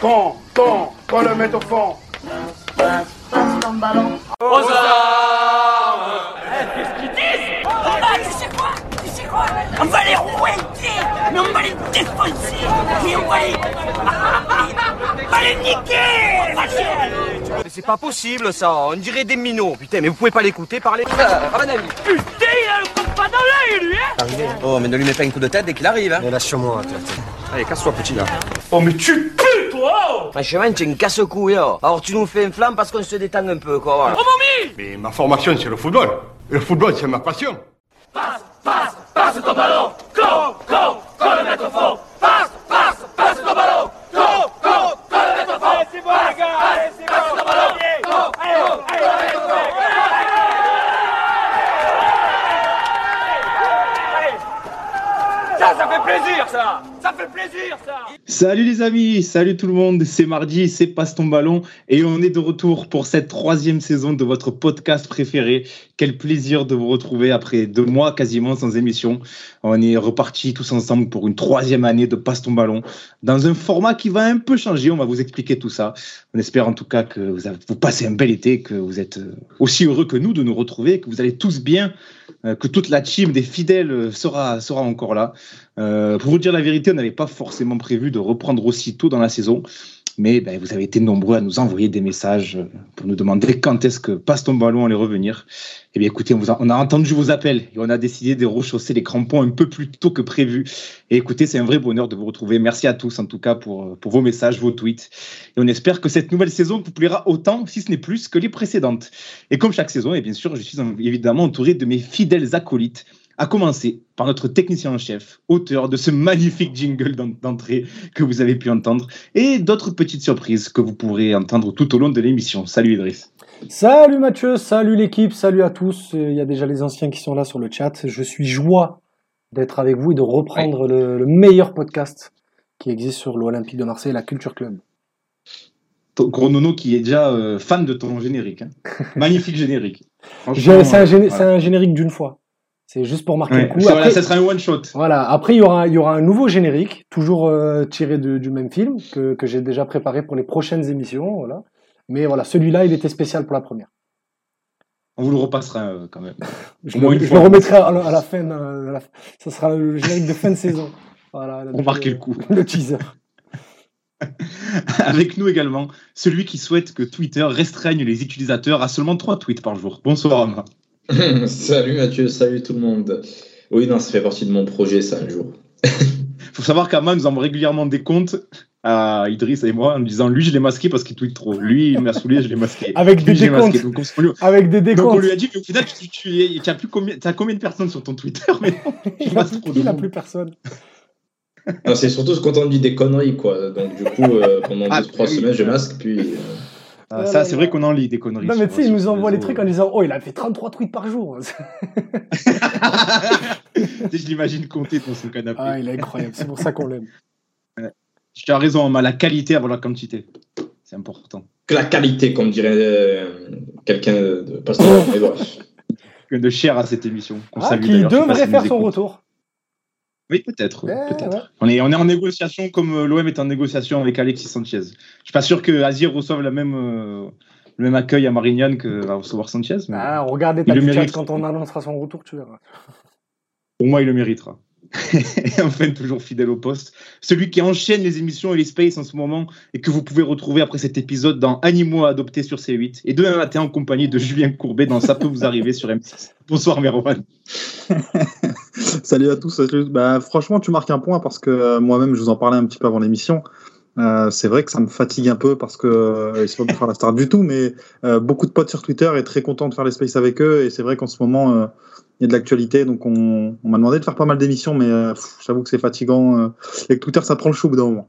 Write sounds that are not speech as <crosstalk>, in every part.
Quand, quand, quand le met au fond. Passe, passe ton ballon. Aux armes Qu'est-ce qu'ils disent Ah, tu sais quoi? Tu sais quoi? On va les rouetter, mais on va les défoncer, puis on va les... On va les niquer. Mais c'est pas possible ça, on dirait des minots. Putain, mais vous pouvez pas l'écouter parler Ah, à mon avis. Putain, il a le coup de pas dans l'œil, lui, hein Oh, mais ne lui mets pas un coup de tête dès qu'il arrive, hein. Mais lâche-moi, toi. Allez, casse-toi, petit là. Oh, mais tu pues, toi Franchement, tu es une casse-couille, là. Alors tu nous fais une flamme parce qu'on se détend un peu, quoi, voilà. Oh, mamie Mais ma formation, c'est le football. Et le football, c'est ma passion. Passe, passe, passe ton ballon. Go, go, go le mettre au fond. Passe, passe, passe ton ballon. Go, go, go le mettre au fond. Allez, c'est bon, les gars Allez, c'est bon Passe ton ballon. Go, allez, allez, allez, Ça, ça fait plaisir, ça Plaisir, ça Salut les amis, salut tout le monde, c'est mardi, c'est Passe ton ballon et on est de retour pour cette troisième saison de votre podcast préféré. Quel plaisir de vous retrouver après deux mois quasiment sans émission. On est repartis tous ensemble pour une troisième année de Passe ton ballon dans un format qui va un peu changer, on va vous expliquer tout ça. On espère en tout cas que vous, avez, vous passez un bel été, que vous êtes aussi heureux que nous de nous retrouver, que vous allez tous bien, que toute la team des fidèles sera, sera encore là. Euh, pour vous dire la vérité, on n'avait pas forcément prévu de reprendre aussitôt dans la saison, mais ben, vous avez été nombreux à nous envoyer des messages pour nous demander quand est-ce que Passe ton ballon allait revenir. Eh bien écoutez, on, a, entendu vos appels et on a décidé de rechausser les crampons un peu plus tôt que prévu. Et écoutez, c'est un vrai bonheur de vous retrouver. Merci à tous en tout cas pour, pour vos messages, vos tweets. Et on espère que cette nouvelle saison vous plaira autant, si ce n'est plus, que les précédentes. Et comme chaque saison, et bien sûr, je suis évidemment entouré de mes fidèles acolytes à commencer par notre technicien en chef, auteur de ce magnifique jingle d'entrée que vous avez pu entendre, et d'autres petites surprises que vous pourrez entendre tout au long de l'émission. Salut Idriss. Salut Mathieu, salut l'équipe, salut à tous. Il y a déjà les anciens qui sont là sur le chat. Je suis joie d'être avec vous et de reprendre ouais. le, le, meilleur podcast qui existe sur l'Olympique de Marseille, la Culture Club. Gros Nono qui est déjà euh, fan de ton générique. Hein. <laughs> Magnifique générique. C'est un, voilà. un, générique d'une fois. C'est juste pour marquer ouais, le coup. Ça, Après, voilà, ça sera un one shot. Voilà. Après, il y aura, il y aura un nouveau générique, toujours euh, tiré de, du même film que, que j'ai déjà préparé pour les prochaines émissions. Voilà. Mais voilà, celui-là, il était spécial pour la première. On vous le repassera euh, quand même. <laughs> je, le, je le, remettrai à la, à la fin. À la, ça sera le générique de fin de saison. <laughs> Voilà. Pour marquer le coup. <laughs> Le teaser. Avec nous également, celui qui souhaite que Twitter restreigne les utilisateurs à seulement 3 tweets par jour. Bonsoir, Ama. <laughs> salut Mathieu, salut tout le monde. Oui, non, ça fait partie de mon projet, ça, un jour. <laughs> faut savoir qu'Ama nous envoie régulièrement des comptes à Idriss et moi en nous disant lui je l'ai masqué parce qu'il tweet trop. Lui il m'a saoulé je l'ai masqué. <laughs> Avec des décomptes. Donc, on, avec des décomptes donc on lui a dit mais au final tu, tu, tu, tu as plus combien as combien de personnes sur ton Twitter mais non, il a plus, il a plus personne. C'est surtout ce quand on dit des conneries quoi. Donc du coup euh, pendant 2-3 ah, oui, semaines je masque puis euh... ah, ça, c'est vrai qu'on en lit des conneries. Non, mais tu sais, il nous envoie les trucs en disant Oh, il a fait 33 tweets par jour. <laughs> <laughs> je l'imagine compter dans son canapé. Ah, il est incroyable. C'est pour ça qu'on l'aime. <laughs> Tu as raison, mais la qualité avant la quantité. C'est important. Que la qualité, comme dirait euh, quelqu'un de pasteur. De cher à cette émission. Ah, qui devrait faire son retour. Oui, peut-être. Ouais, peut ouais. on, est, on est en négociation comme l'OM est en négociation avec Alexis Sanchez. Je suis pas sûr que Azir reçoive la même, euh, le même accueil à Marignane que va recevoir Sanchez. Mais ah, on regarde les chat quand on annoncera son retour, tu verras. Pour moi, il le méritera. <laughs> et enfin, toujours fidèle au poste, celui qui enchaîne les émissions et les spaces en ce moment et que vous pouvez retrouver après cet épisode dans Animaux à adopter sur C8 et demain matin en compagnie de Julien Courbet dans Ça peut vous arriver sur M6. <laughs> Bonsoir Merwan. Salut à tous. Bah, franchement, tu marques un point parce que euh, moi-même, je vous en parlais un petit peu avant l'émission. Euh, c'est vrai que ça me fatigue un peu parce que euh, c'est pas pour faire la star du tout, mais euh, beaucoup de potes sur Twitter est très content de faire les spaces avec eux et c'est vrai qu'en ce moment euh, il y a de l'actualité, donc on, on m'a demandé de faire pas mal d'émissions, mais euh, j'avoue que c'est fatigant et que Twitter ça prend le chou au bout d'un moment.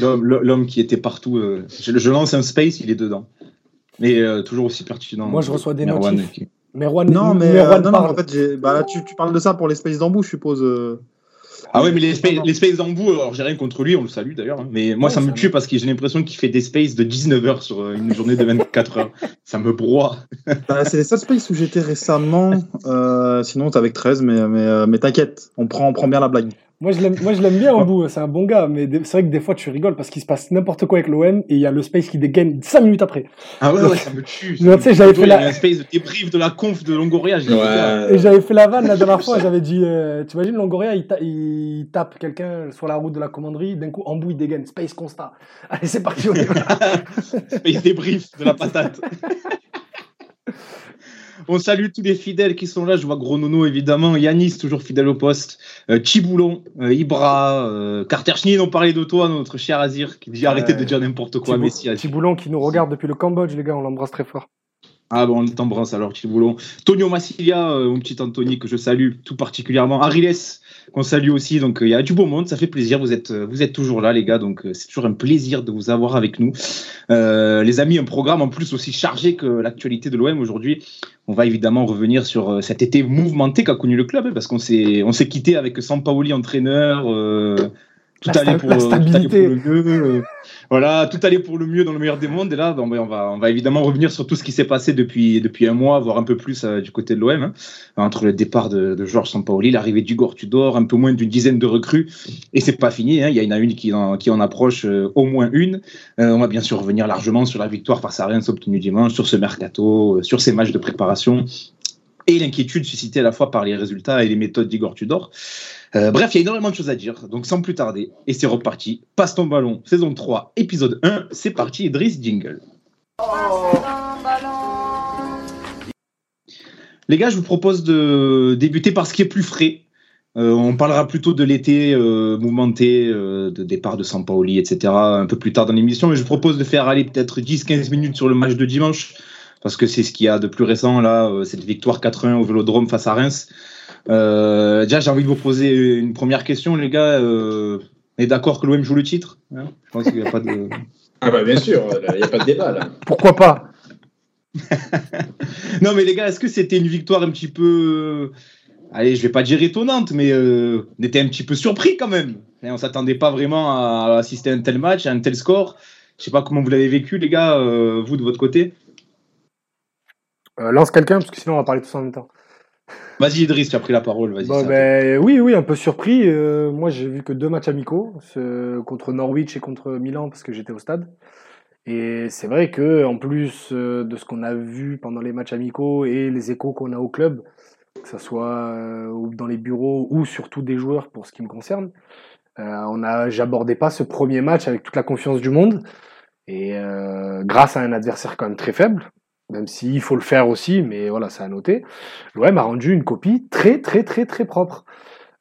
L'homme qui était partout, je, je, lance un space, il est dedans, mais toujours aussi pertinent. Moi je reçois des notifs. Qui... Merwan, non, mais Merwan non, non, en fait, bah, là, tu, tu, parles de ça pour les spaces d'embout, je suppose. Ah ouais, mais les, space, les spaces d'embout, alors j'ai rien contre lui, on le salue d'ailleurs. Hein, mais moi, ouais, ça me tue parce que j'ai l'impression qu'il fait des spaces de 19 heures sur une journée de 24 heures. ça me broie. <laughs> bah, c'est les seuls spaces où j'étais récemment. Euh, sinon, t'es avec 13, mais, mais, mais t'inquiète, on prend, on prend bien la blague. Moi, je l'aime, moi, je l'aime bien au bout. C'est un bon gars, mais c'est vrai que des fois, tu rigoles parce qu'il se passe n'importe quoi avec l'OM et il y a le space qui dégaine 5 minutes après. Ah ouais, ouais, ça me tue. Tu sais, j'avais fait Il y a la- un space de débrief de la conf de Longoria. dit. Et j'avais fait la vanne la dernière fois, <laughs> j'avais dit, euh, tu imagines Longoria, il, ta- il tape quelqu'un sur la route de la commanderie, d'un coup, en bout, il dégaine, space constat. <laughs> Allez, c'est parti. <laughs> Space débrief de la patate. On salue tous les fidèles qui sont là. Je vois Gros Nono, évidemment. Yanis, toujours fidèle au poste. Euh, Chiboulon, euh, Ibra, euh, Carter Schneid ont parlé de toi, notre cher Azir, qui dit arrêtez de dire n'importe quoi. Messi. Thiboulon qui nous regarde depuis le Cambodge, les gars, on l'embrasse très fort. Ah bon, on t'embrasse alors, Chiboulon. Tonio Massilia, euh, mon petit Anthony, que je salue tout particulièrement. Ariles, qu'on salue aussi. Donc, euh, il y a du beau monde, ça fait plaisir. Vous êtes, euh, vous êtes toujours là, les gars. Donc, euh, c'est toujours un plaisir de vous avoir avec nous. Euh, les amis, un programme en plus aussi chargé que l'actualité de l'OM aujourd'hui. On va évidemment revenir sur euh, cet été mouvementé qu'a connu le club, hein, parce qu'on s'est, quitté avec Sampaoli entraîneur. Euh, tout, La allait pour, le mieux. euh, voilà, tout allait pour le mieux dans le meilleur des mondes. Et là, ben, on, va, on va évidemment revenir sur tout ce qui s'est passé depuis, depuis un mois, voire un peu plus euh, du côté de l'OM. hein. entre le départ de, de Georges Sampaoli, l'arrivée du Tudor, un peu moins d'une dizaine de recrues. Et c'est pas fini. hein. Il y en a une qui en, qui en approche euh, au moins une. On va bien sûr revenir largement sur la victoire face à Reims obtenue dimanche, sur ce mercato, sur ces matchs de préparation et l'inquiétude suscitée à la fois par les résultats et les méthodes d'Igor Tudor. Euh, bref, il y a énormément de choses à dire, donc sans plus tarder, et c'est reparti. Passe ton ballon, saison 3, épisode 1, c'est parti, Idriss Jingle. Les gars, je vous propose de débuter par ce qui est plus frais. Euh, on parlera plutôt de l'été euh, mouvementé, de départ de Sampaoli, etc. un peu plus tard dans l'émission, mais je vous propose de faire aller peut-être 10-15 minutes sur le match de dimanche, parce que c'est ce qu'il y a de plus récent, là, cette victoire 4-1 au Vélodrome face à Reims. Euh, déjà, j'ai envie de vous poser une première question, les gars. Euh, on est d'accord que l'OM joue le titre? Hein Je pense qu'il n'y a pas de... Ah bah bien sûr, il n'y a pas de débat là. Pourquoi pas? <laughs> Non, mais les gars, est-ce que c'était une victoire un petit peu. euh, Allez, je vais pas dire étonnante, mais euh, on était un petit peu surpris quand même. Et on s'attendait pas vraiment à assister à un tel match, à un tel score. Je sais pas comment vous l'avez vécu, les gars, euh, vous de votre côté? Euh, Lance quelqu'un, parce que sinon on va parler tous en même temps. Vas-y, Idriss, tu as pris la parole. Vas-y. Ben, oui, oui, un peu surpris. Euh, moi, j'ai vu que deux matchs amicaux, ce- contre Norwich et contre Milan, parce que j'étais au stade. Et c'est vrai que en plus euh, de ce qu'on a vu pendant les matchs amicaux et les échos qu'on a au club, que ce soit euh, dans les bureaux ou surtout des joueurs pour ce qui me concerne, on a, j'abordais pas ce premier match avec toute la confiance du monde. Et grâce à un adversaire quand même très faible, même s'il faut le faire aussi, mais voilà, c'est à noter. L'OM a rendu une copie très, très, très, très propre.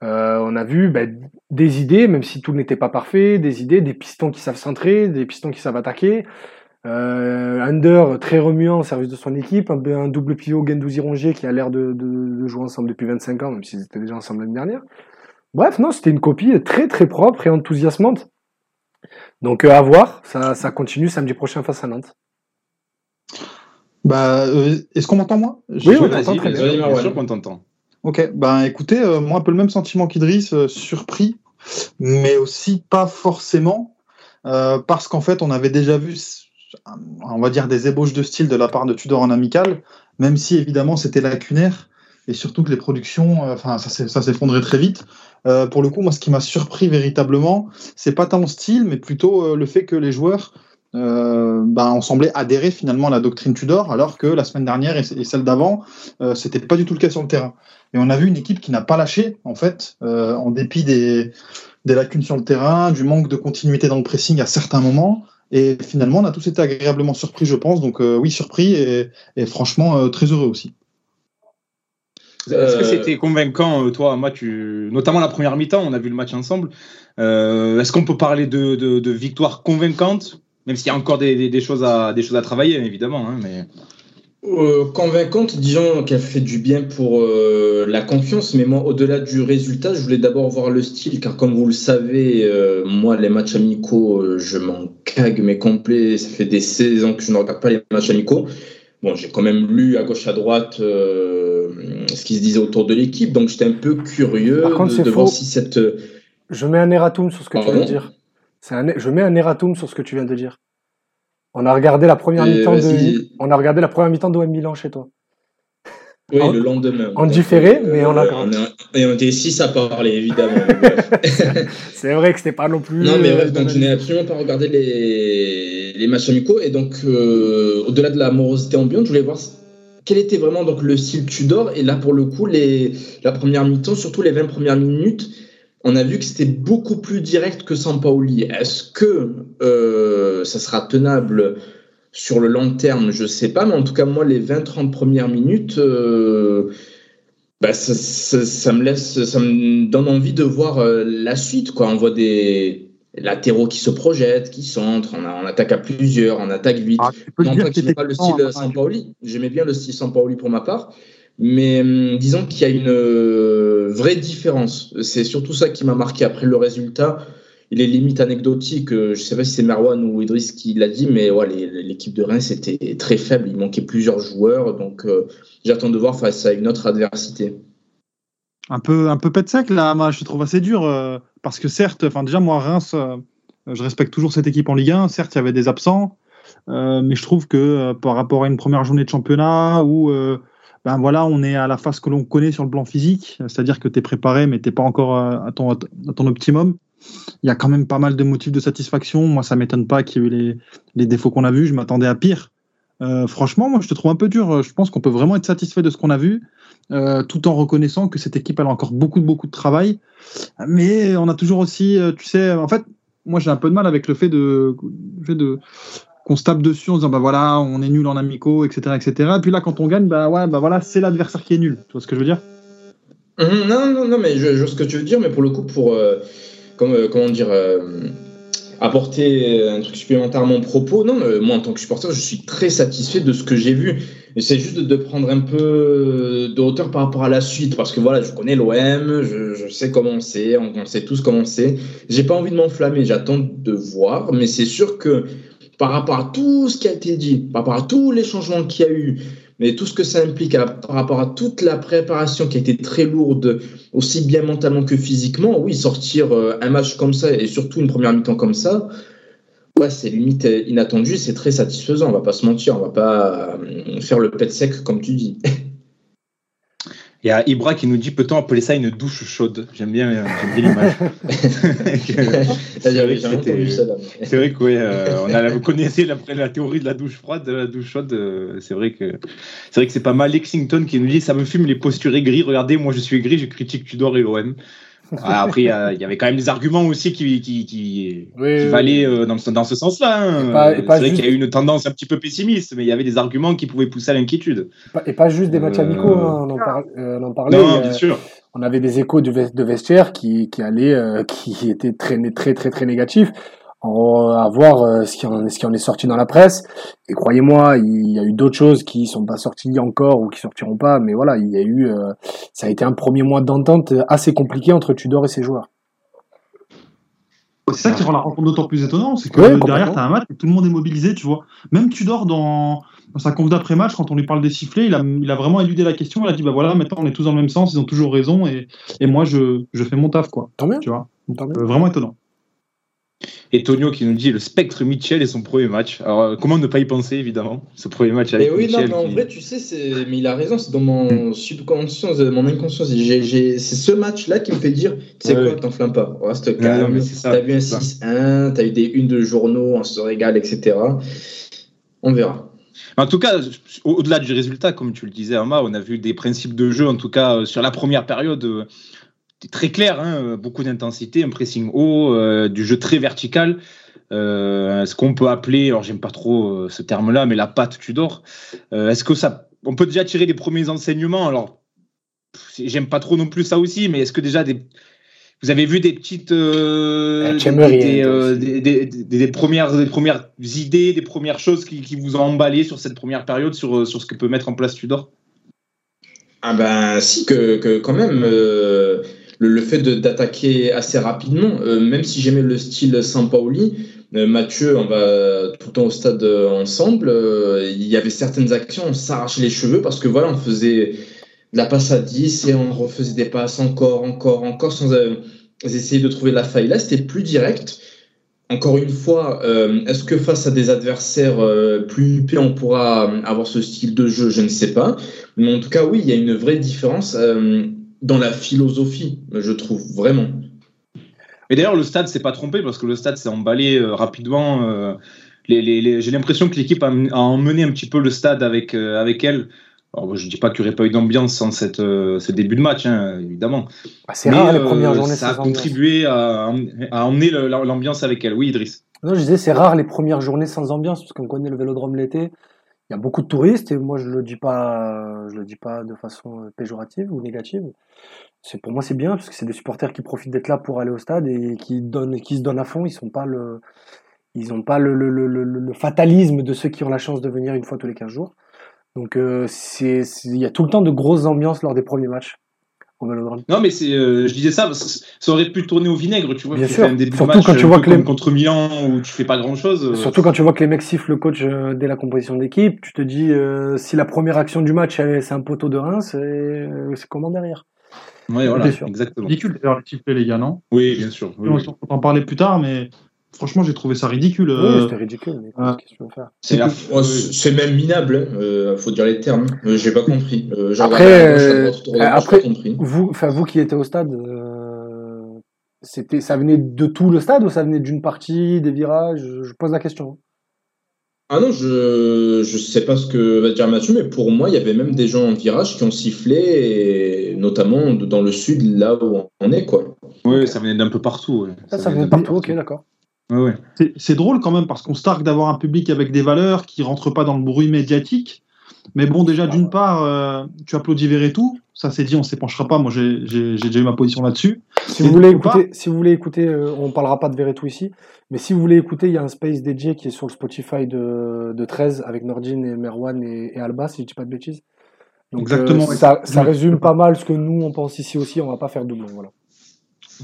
Euh, on a vu ben, des idées, même si tout n'était pas parfait, des idées, des pistons qui savent centrer, des pistons qui savent attaquer. Euh, Under très remuant au service de son équipe, un, un double pivot Gendouzi Rongier qui a l'air de, jouer ensemble depuis 25 ans, même s'ils étaient déjà ensemble l'année dernière. Bref, non, c'était une copie très très propre et enthousiasmante. Donc euh, à voir, ça continue samedi prochain face à Nantes. Bah, euh, est-ce qu'on m'entend moi? Oui, on t'entend très bien bien. sûr, qu'on t'entend. Ok, ben écoutez, euh, moi un peu le même sentiment qu'Idriss, euh, surpris, mais aussi pas forcément, euh, parce qu'en fait on avait déjà vu, on va dire, des ébauches de style de la part de Tudor en amical, même si évidemment c'était lacunaire, et surtout que les productions, enfin ça s'effondrait très vite. Euh, pour le coup, moi ce qui m'a surpris véritablement, c'est pas tant le style, mais plutôt euh, le fait que les joueurs euh, ben, on semblait adhérer finalement à la doctrine Tudor, alors que la semaine dernière et, et celle d'avant, euh, c'était pas du tout le cas sur le terrain. Et on a vu une équipe qui n'a pas lâché, en fait, euh, en dépit des, des lacunes sur le terrain, du manque de continuité dans le pressing à certains moments. Et finalement, on a tous été agréablement surpris, je pense. Donc euh, oui, surpris et, et franchement euh, très heureux aussi. Est-ce que c'était convaincant, toi, moi, tu... notamment la première mi-temps, on a vu le match ensemble. Euh, Est-ce qu'on peut parler de, de, de victoire convaincante, même s'il y a encore des, des, des choses, à, des choses à travailler, évidemment. Hein, mais... Euh, convaincante, disons qu'elle fait du bien pour euh, la confiance, mais moi, au-delà du résultat, je voulais d'abord voir le style, car comme vous le savez, euh, moi, les matchs amicaux, euh, je m'en cague, mais complet. Ça fait des saisons que je ne regarde pas les matchs amicaux. Bon, j'ai quand même lu à gauche, à droite euh, ce qui se disait autour de l'équipe, donc j'étais un peu curieux Par contre, de, de voir si cette. Je mets un erratum sur ce que tu viens de Pardon dire. Un, je mets un erratum sur ce que tu viens de dire. On a regardé la première mi-temps de, on a regardé la première mi-temps d'OM Milan chez toi. Oui, En- le lendemain. en différé, mais on a- on est- Et on était six à parler, évidemment. <laughs> C'est vrai que c'était pas non plus. Non, mais euh, bref, donc je n'ai absolument pas regardé les, les matchs amicaux. Et donc, euh, au-delà de la morosité ambiante, je voulais voir quel était vraiment donc, le style Tudor. Et là, pour le coup, les, la première mi-temps, surtout les 20 premières minutes, on a vu que c'était beaucoup plus direct que Sampaoli. Est-ce que euh, ça sera tenable sur le long terme? Je ne sais pas. Mais en tout cas, moi, les 20-30 premières minutes. euh, bah, ça, ça- ça me laisse, ça me donne envie de voir euh, la suite. Quoi. On voit des latéraux qui se projettent, qui centrent, on, on attaque à plusieurs, on attaque vite. Ah, non pas que pas le style hein, Sampaoli. J'aimais bien le style Sampaoli pour ma part. Mais hum, disons qu'il y a une euh, vraie différence. C'est surtout ça qui m'a marqué. Après le résultat, il est limite anecdotique. Euh, Je ne sais pas si c'est Merwan ou Idriss qui l'a dit, mais ouais, l'équipe de Reims était très faible. Il manquait plusieurs joueurs. Donc euh, j'attends de voir face à une autre adversité. un peu un peu sec là je trouve assez dur parce que certes enfin déjà moi Reims je respecte toujours cette équipe en Ligue 1 certes il y avait des absents mais je trouve que par rapport à une première journée de championnat où ben voilà on est à la phase que l'on connaît sur le plan physique c'est-à-dire que tu es préparé mais t'es pas encore euh, à ton optimum. Il y a quand même pas mal de motifs de satisfaction. Moi ça m'étonne pas qu'il y ait eu les, défauts qu'on a vus. Je m'attendais à pire. Euh, franchement moi je te trouve un peu dur. Je pense qu'on peut vraiment être satisfait de ce qu'on a vu euh, tout en reconnaissant que cette équipe a encore beaucoup beaucoup de travail. Mais on a toujours aussi tu sais en fait moi j'ai un peu de mal avec le fait de qu'on se tape dessus en disant bah voilà on est nul en amicaux etc etc et puis là quand on gagne bah ouais bah voilà c'est l'adversaire qui est nul tu vois ce que je veux dire? Mhm, Non, non, non, mais je, je vois ce que tu veux dire, mais pour le coup, pour euh, comme, euh, comment dire, euh, apporter un truc supplémentaire à mon propos, non, moi en tant que supporter, je suis très satisfait de ce que j'ai vu. C'est juste de, prendre un peu de hauteur par rapport à la suite, parce que voilà, je connais l'OM, je, je sais comment c'est, on, on sait tous comment c'est. J'ai pas envie de m'enflammer, j'attends de voir, mais c'est sûr que par rapport à tout ce qui a été dit, par rapport à tous les changements qu'il y a eu, mais tout ce que ça implique par rapport à toute la préparation qui a été très lourde, aussi bien mentalement que physiquement, oui, sortir euh, un match comme ça et surtout une première mi-temps comme ça, ouais, c'est limite inattendu, c'est très satisfaisant, on va pas se mentir, on va pas euh, faire le pet sec comme tu dis. <laughs> Il y a Ibra qui nous dit peut-on appeler ça une douche chaude? J'aime bien, euh, j'aime bien l'image. <laughs> <laughs> Vrai. C'est vrai que ouais, euh, on a, vous connaissez la, la théorie de la douche froide, de la douche chaude. euh, c'est vrai que c'est vrai que c'est pas mal. Lexington qui nous dit ça me fume les postures aigries. Regardez, moi je suis aigri, je critique Tudor et l'OM. Ah, Après, il y a- il y avait quand même des arguments aussi qui, qui, qui, Oui, qui oui, valaient euh, dans, ce- dans ce sens-là. hein. C'est vrai juste- qu'il y a eu une tendance un petit peu pessimiste, mais il y avait des arguments qui pouvaient pousser à l'inquiétude. Pas- Et pas juste des matchs Euh, amicaux, hein, on, en par- euh, on en parlait. Non, euh, bien sûr. on avait des échos de, ves- de vestiaire qui, qui allaient, euh, <laughs> qui étaient très, très, très, très négatifs. On va voir euh, ce, qui en, ce qui en est sorti dans la presse. Et croyez-moi, il y a eu d'autres choses qui sont pas sorties encore ou qui sortiront pas. Mais voilà, il y a eu, euh, ça a été un premier mois d'entente assez compliqué entre Tudor et ses joueurs. C'est ça qui rend la rencontre d'autant plus étonnante, c'est que derrière, tu as un match où tout le monde est mobilisé, tu vois. Même Tudor, dans, dans sa conf d'après-match, quand on lui parle des sifflets, il a, il a vraiment éludé la question. Il a dit, bah voilà, maintenant on est tous dans le même sens, ils ont toujours raison, et, et moi je, je fais mon taf, quoi. Tant. Tu vois. Tant mieux. Euh, vraiment étonnant. Et Tonio qui nous dit le spectre Mitchell et son premier match. Alors, euh, comment ne pas y penser, évidemment, ce premier match avec Mais oui, non, mais en qui- vrai, tu sais, mais il a raison, c'est dans mon subconscient, euh, mon j'ai- C'est ce match-là qui me fait dire, c'est Ouais. quoi, t'enflaime pas, reste calme. T'as vu un c'est ça. 6-1, t'as eu des unes de journaux, on se régale, etc. On verra. En tout cas, au- au-delà du résultat, comme tu le disais, Ama, on a vu des principes de jeu, en tout cas euh, sur la première période, euh, très clair, hein, beaucoup d'intensité, un pressing haut, euh, du jeu très vertical. Euh, ce qu'on peut appeler, alors j'aime pas trop euh, ce terme-là, mais la patte Tudor. Euh, Est-ce que ça, on peut déjà tirer des premiers enseignements? Alors, j'aime pas trop non plus ça aussi, mais est-ce que déjà des, vous avez vu des petites, euh, des, des, toi euh, aussi. des- des- des- des premières, des premières idées, des premières choses qui, qui vous ont emballé sur cette première période, sur, euh, sur ce que peut mettre en place Tudor? Ah ben si, que, que quand même, euh, le, fait d'attaquer assez rapidement, euh, même si j'aimais le style Sampaoli, euh, Mathieu, on va tout le temps au stade euh, ensemble, euh, il y avait certaines actions, on s'arrachait les cheveux parce que voilà, on faisait de la passe à 10 et on refaisait des passes encore, encore, encore, sans essayer de trouver la faille. Là, c'était plus direct. encore une fois, est-ce que face à des adversaires plus huppés, on pourra avoir ce style de jeu? Je ne sais pas. Mais en tout cas, oui, il y a une vraie différence dans la philosophie, je trouve, vraiment. Et d'ailleurs, le stade s'est pas trompé parce que le stade s'est emballé euh, rapidement. euh, les- les- les- J'ai l'impression que l'équipe a, a emmené un petit peu le stade avec, euh, avec elle. Alors, je dis pas qu'il n'y aurait pas eu d'ambiance sans cette, euh, ce début de match, hein, évidemment. Bah, c'est Mais rare les euh, premières journées ça a contribué à, à emmener le- l'ambiance avec elle. Oui, Idriss. Non, je disais, c'est rare les premières journées sans ambiance, parce qu'on connaît le vélodrome l'été. Il y a beaucoup de touristes, et moi, je le dis pas, je le dis pas de façon euh, péjorative ou négative. C'est, pour moi, c'est bien, parce que c'est des supporters qui profitent d'être là pour aller au stade et qui donnent, qui se donnent à fond. Ils sont pas le, ils ont pas le, le, le, le, fatalisme de ceux qui ont la chance de venir une fois tous les 15 jours. Donc, euh, c'est, il y a tout le temps de grosses ambiances lors des premiers matchs. Non, mais c'est, euh, je disais ça, parce que ça aurait pu tourner au vinaigre, tu vois. Bien sûr. Surtout quand tu vois peu que les- contre Milan où tu fais pas grand chose. Surtout quand tu vois que les mecs sifflent le coach euh, dès la composition d'équipe, tu te dis euh, si la première action du match c'est un poteau de Reims, c'est euh, comment derrière? Ouais, voilà, Bien sûr. exactement. Ridicule d'ailleurs les sifflets, les gars, non? Oui, bien sûr. oui, On oui. va en parler plus tard, mais franchement, j'ai trouvé ça ridicule. Oui, euh, c'était ridicule, mais ah. qu'est-ce que tu veux faire c'est Et que- la- Oh, c'est c'est même minable, il faut dire les termes. Euh, J'ai pas compris. Euh, j'ai Après, euh, après- compris. Vous, enfin vous qui étiez au stade, euh, c'était ça venait de tout le stade ou ça venait d'une partie, des virages? Je pose la question. Ah non, je je sais pas ce que va dire Mathieu, mais pour moi, il y avait même des gens en virage qui ont sifflé, et notamment dans le sud, là où on est, quoi. Oui, ça venait d'un peu partout. ouais. Ça, ça venait d'un peu partout, ok, d'accord. Ouais, ouais. C'est- C'est drôle quand même parce qu'on se targue d'avoir un public avec des valeurs qui rentrent pas dans le bruit médiatique. Mais bon, déjà, d'une part, euh, tu applaudis Verretou. Ça, c'est dit, on s'épanchera pas. Moi, j'ai j'ai- j'ai déjà eu ma position là-dessus. Si vous voulez écouter, si vous voulez écouter, euh, on parlera pas de Veretout ici, mais si vous voulez écouter, il y a un space DJ qui est sur le Spotify de, de 13 avec Nordin et Merwan et, et Alba, si je dis pas de bêtises. Donc, Exactement, euh, ouais. ça, ça résume pas mal ce que nous on pense ici aussi. On va pas faire doublon, voilà.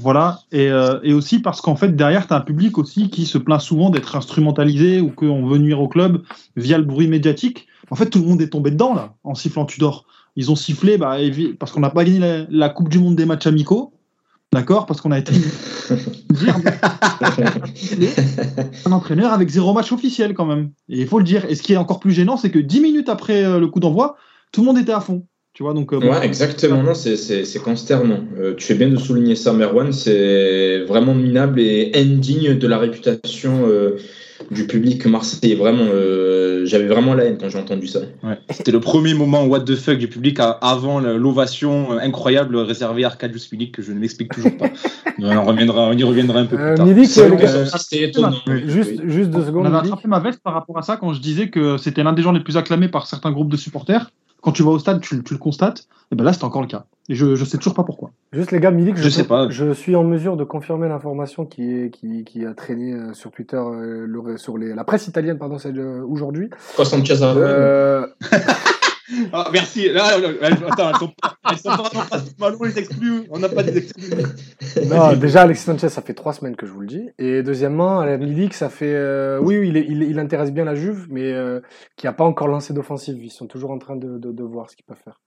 Voilà. Et, euh, et aussi parce qu'en fait, derrière, tu as un public aussi qui se plaint souvent d'être instrumentalisé ou qu'on veut nuire au club via le bruit médiatique. En fait, tout le monde est tombé dedans, là, en sifflant Tudor. Ils ont sifflé bah, parce qu'on n'a pas gagné la, la Coupe du Monde des matchs amicaux. D'accord? Parce qu'on a été <laughs> un entraîneur avec zéro match officiel quand même. Et il faut le dire. Et ce qui est encore plus gênant, c'est que 10 minutes après euh, le coup d'envoi, tout le monde était à fond. Tu vois, donc, euh, bon, Ouais, exactement. Non, c'est- c'est c'est consternant. Euh, tu fais bien de souligner ça, Merwan. C'est vraiment minable et indigne de la réputation euh, du public marseillais. Vraiment, euh, j'avais vraiment la haine quand j'ai entendu ça. Ouais. C'était le premier moment what the fuck du public avant l'ovation incroyable réservée à Arcadius Milik que je ne m'explique toujours pas. <laughs> on, reviendra, on y reviendra un peu plus tard. Milik, juste, Oui. juste deux on secondes. avait Milik. attrapé ma veste par rapport à ça quand je disais que c'était l'un des gens les plus acclamés par certains groupes de supporters. Quand tu vas au stade, tu, tu le constates. Et ben là, c'est encore le cas. Et je, je sais toujours pas pourquoi. Juste les gars, Milik, je, Je sais peux- pas. je suis en mesure de confirmer l'information qui, est, qui, qui a traîné euh, sur Twitter, euh, le- sur les, la presse italienne, pardon, c'est euh, aujourd'hui. Quoi, Sanchez <laughs> Ah, merci. Là, là, là, attends, elles sont pas, elles sont pas, les exclus. On n'a pas des exclus. Non, déjà, Alexis Sanchez, ça fait trois semaines que je vous le dis. Et deuxièmement, Milik, ça fait. euh, oui, oui, il, est- il, il intéresse bien la Juve, mais euh, qui n'a pas encore lancé d'offensive. Ils sont toujours en train de, de, de voir ce qu'ils peuvent faire.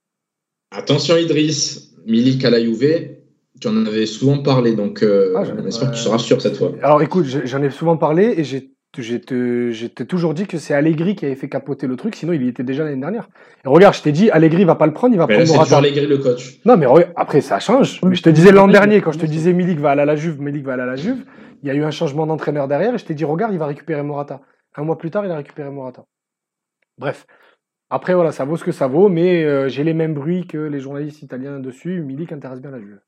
Attention, Idriss. Milik à la Juve. Tu en avais souvent parlé, donc euh, Ah, j'en ai on espère pas- que tu seras sûr cette fois. Alors écoute, j'en ai souvent parlé et j'ai te toujours dit que c'est Allegri qui avait fait capoter le truc, sinon il y était déjà l'année dernière. Et regarde, je t'ai dit, Allegri va pas le prendre, il va Mais prendre Morata. Allegri le coach. Non, mais après, ça change. Mais je te disais l'an dernier, quand je te disais Milik va aller à la Juve, Milik va aller à la Juve, il y a eu un changement d'entraîneur derrière et je t'ai dit, regarde, il va récupérer Morata. Un mois plus tard, il a récupéré Morata. Bref. Après, voilà, ça vaut ce que ça vaut, mais euh, j'ai les mêmes bruits que les journalistes italiens dessus. Milik intéresse bien la Juve.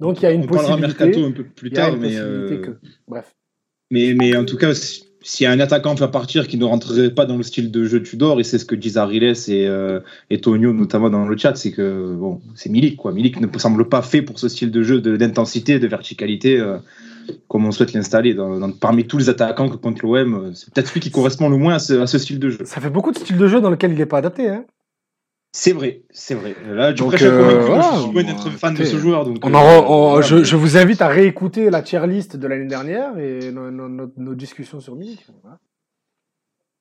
Donc, il y a une on parlera possibilité. mercato un peu plus tard, mais, euh, que. Bref. mais, mais en tout cas, si- un attaquant à partir qui ne rentrerait pas dans le style de jeu Tudor, et c'est ce que disent Ariles et, euh, et Tonio notamment dans le chat, c'est que bon, c'est Milik. Quoi. Milik ne semble pas fait pour ce style de jeu d'intensité, de, verticalité, euh, comme on souhaite l'installer. Parmi tous les attaquants que compte l'OM, euh, c'est peut-être celui qui correspond le moins à ce, à ce style de jeu. Ça fait beaucoup de styles de jeu dans lequel il n'est pas adapté. Hein. C'est vrai, c'est vrai. Là, Donc, euh, voilà, je suis loin d'être fan de ce joueur. Donc, On euh, en re- on- voilà. je, je vous invite à réécouter la tier list de l'année dernière et nos, nos- nos- nos discussions sur. Voilà.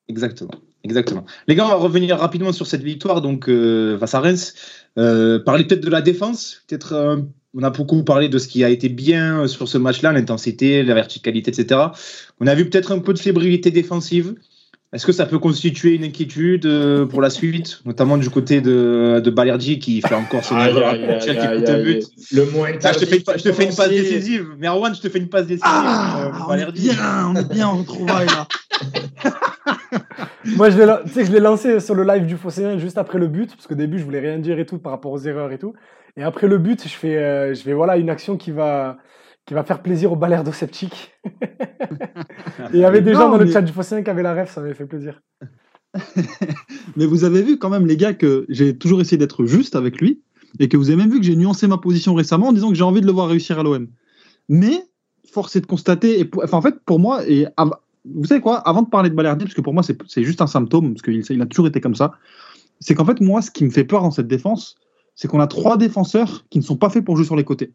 Exactement. Exactement. Les gars, on va revenir rapidement sur cette victoire donc euh, face à Reims. Euh, parler peut-être de la défense. Peut-être, euh, on a beaucoup parlé de ce qui a été bien sur ce match-là, l'intensité, la verticalité, etc. On a vu peut-être un peu de fébrilité défensive. Est-ce que ça peut constituer une inquiétude euh, pour la suite, notamment du côté de, de Balerdi qui fait encore son erreur but Le moins Là, je te fais, je te fais une passe décisive. Merwan, je te fais une passe décisive. Ah, euh, on est Balerdi. bien, on est bien en là. <laughs> Moi, je l'ai, je l'ai lancé sur le live du Phocéen juste après le but, parce qu'au début, je voulais rien dire et tout par rapport aux erreurs et tout. Et après le but, je fais, euh, je fais voilà une action qui va, qui va faire plaisir aux balerdo sceptiques. <laughs> il y avait des Non, gens dans le chat du Phocéen qui avaient la ref, ça m'avait fait plaisir. <laughs> Mais vous avez vu quand même, les gars, que j'ai toujours essayé d'être juste avec lui et que vous avez même vu que j'ai nuancé ma position récemment en disant que j'ai envie de le voir réussir à l'OM. Mais force est de constater, et pour- enfin, en fait, pour moi, et av- vous savez quoi, avant de parler de Balerdi, parce que pour moi, c'est c'est juste un symptôme, parce qu'il il a toujours été comme ça, c'est qu'en fait, moi, ce qui me fait peur dans cette défense, c'est qu'on a trois défenseurs qui ne sont pas faits pour jouer sur les côtés.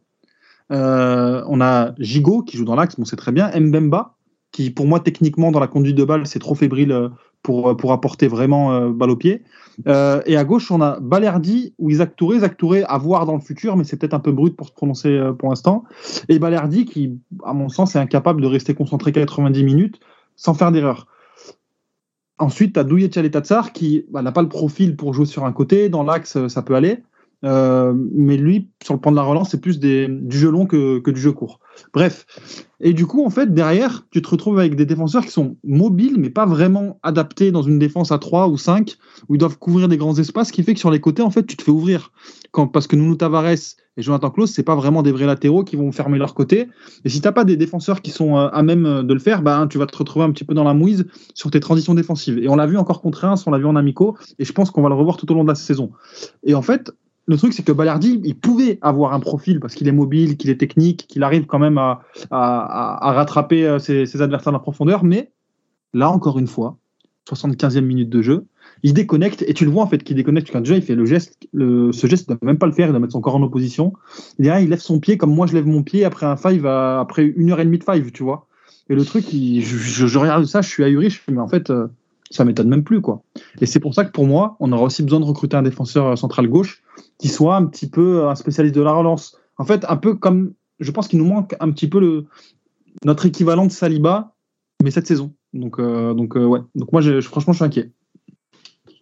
Euh, on a Gigot qui joue dans l'axe, bon, c'est très bien. Mbemba, qui pour moi, techniquement, dans la conduite de balle, c'est trop fébrile euh, pour, pour apporter vraiment euh, balle au pied. Euh, et à gauche, on a Balerdi ou Isaac Touré. Isaac Touré à voir dans le futur, mais c'est peut-être un peu brut pour se prononcer euh, pour l'instant. Et Balerdi qui, à mon sens, est incapable de rester concentré 90 minutes sans faire d'erreur. Ensuite, tu as Douye Tchaletatsar qui bah, n'a pas le profil pour jouer sur un côté. Dans l'axe, euh, ça peut aller. Euh, mais lui, sur le plan de la relance, c'est plus du jeu long que, que du jeu court. Bref. Et du coup, en fait, derrière, tu te retrouves avec des défenseurs qui sont mobiles, mais pas vraiment adaptés dans une défense à 3 ou 5, où ils doivent couvrir des grands espaces, ce qui fait que sur les côtés, en fait, tu te fais ouvrir. Parce que Nuno Tavares et Jonathan Klaus, c'est pas vraiment des vrais latéraux qui vont fermer leur côté. Et si t'as pas des défenseurs qui sont euh, à même euh, de le faire, bah, tu vas te retrouver un petit peu dans la mouise sur tes transitions défensives. Et on l'a vu encore contre Reims, on l'a vu en amico, et je pense qu'on va le revoir tout au long de la saison. Et en fait, le truc, c'est que Ballardi, il pouvait avoir un profil parce qu'il est mobile, qu'il est technique, qu'il arrive quand même à, rattraper euh, ses, adversaires en profondeur. Mais là, encore une fois, 75e minute de jeu, il déconnecte et tu le vois en fait qu'il déconnecte quand déjà il fait le geste, le, ce geste, il ne même pas le faire, il doit mettre son corps en opposition. Il lève son pied comme moi je lève mon pied après un five, après une heure et demie de five, tu vois. Et le truc, je regarde ça, je suis ahuri, je fais, mais en fait, euh, ça m'étonne même plus, quoi. Et c'est pour ça que pour moi, on aura aussi besoin de recruter un défenseur euh, central gauche qui soit un petit peu euh, un spécialiste de la relance. En fait, un peu comme, je pense qu'il nous manque un petit peu le, notre équivalent de Saliba, mais cette saison. Donc, euh, donc euh, ouais. Donc moi, je, franchement, je suis inquiet.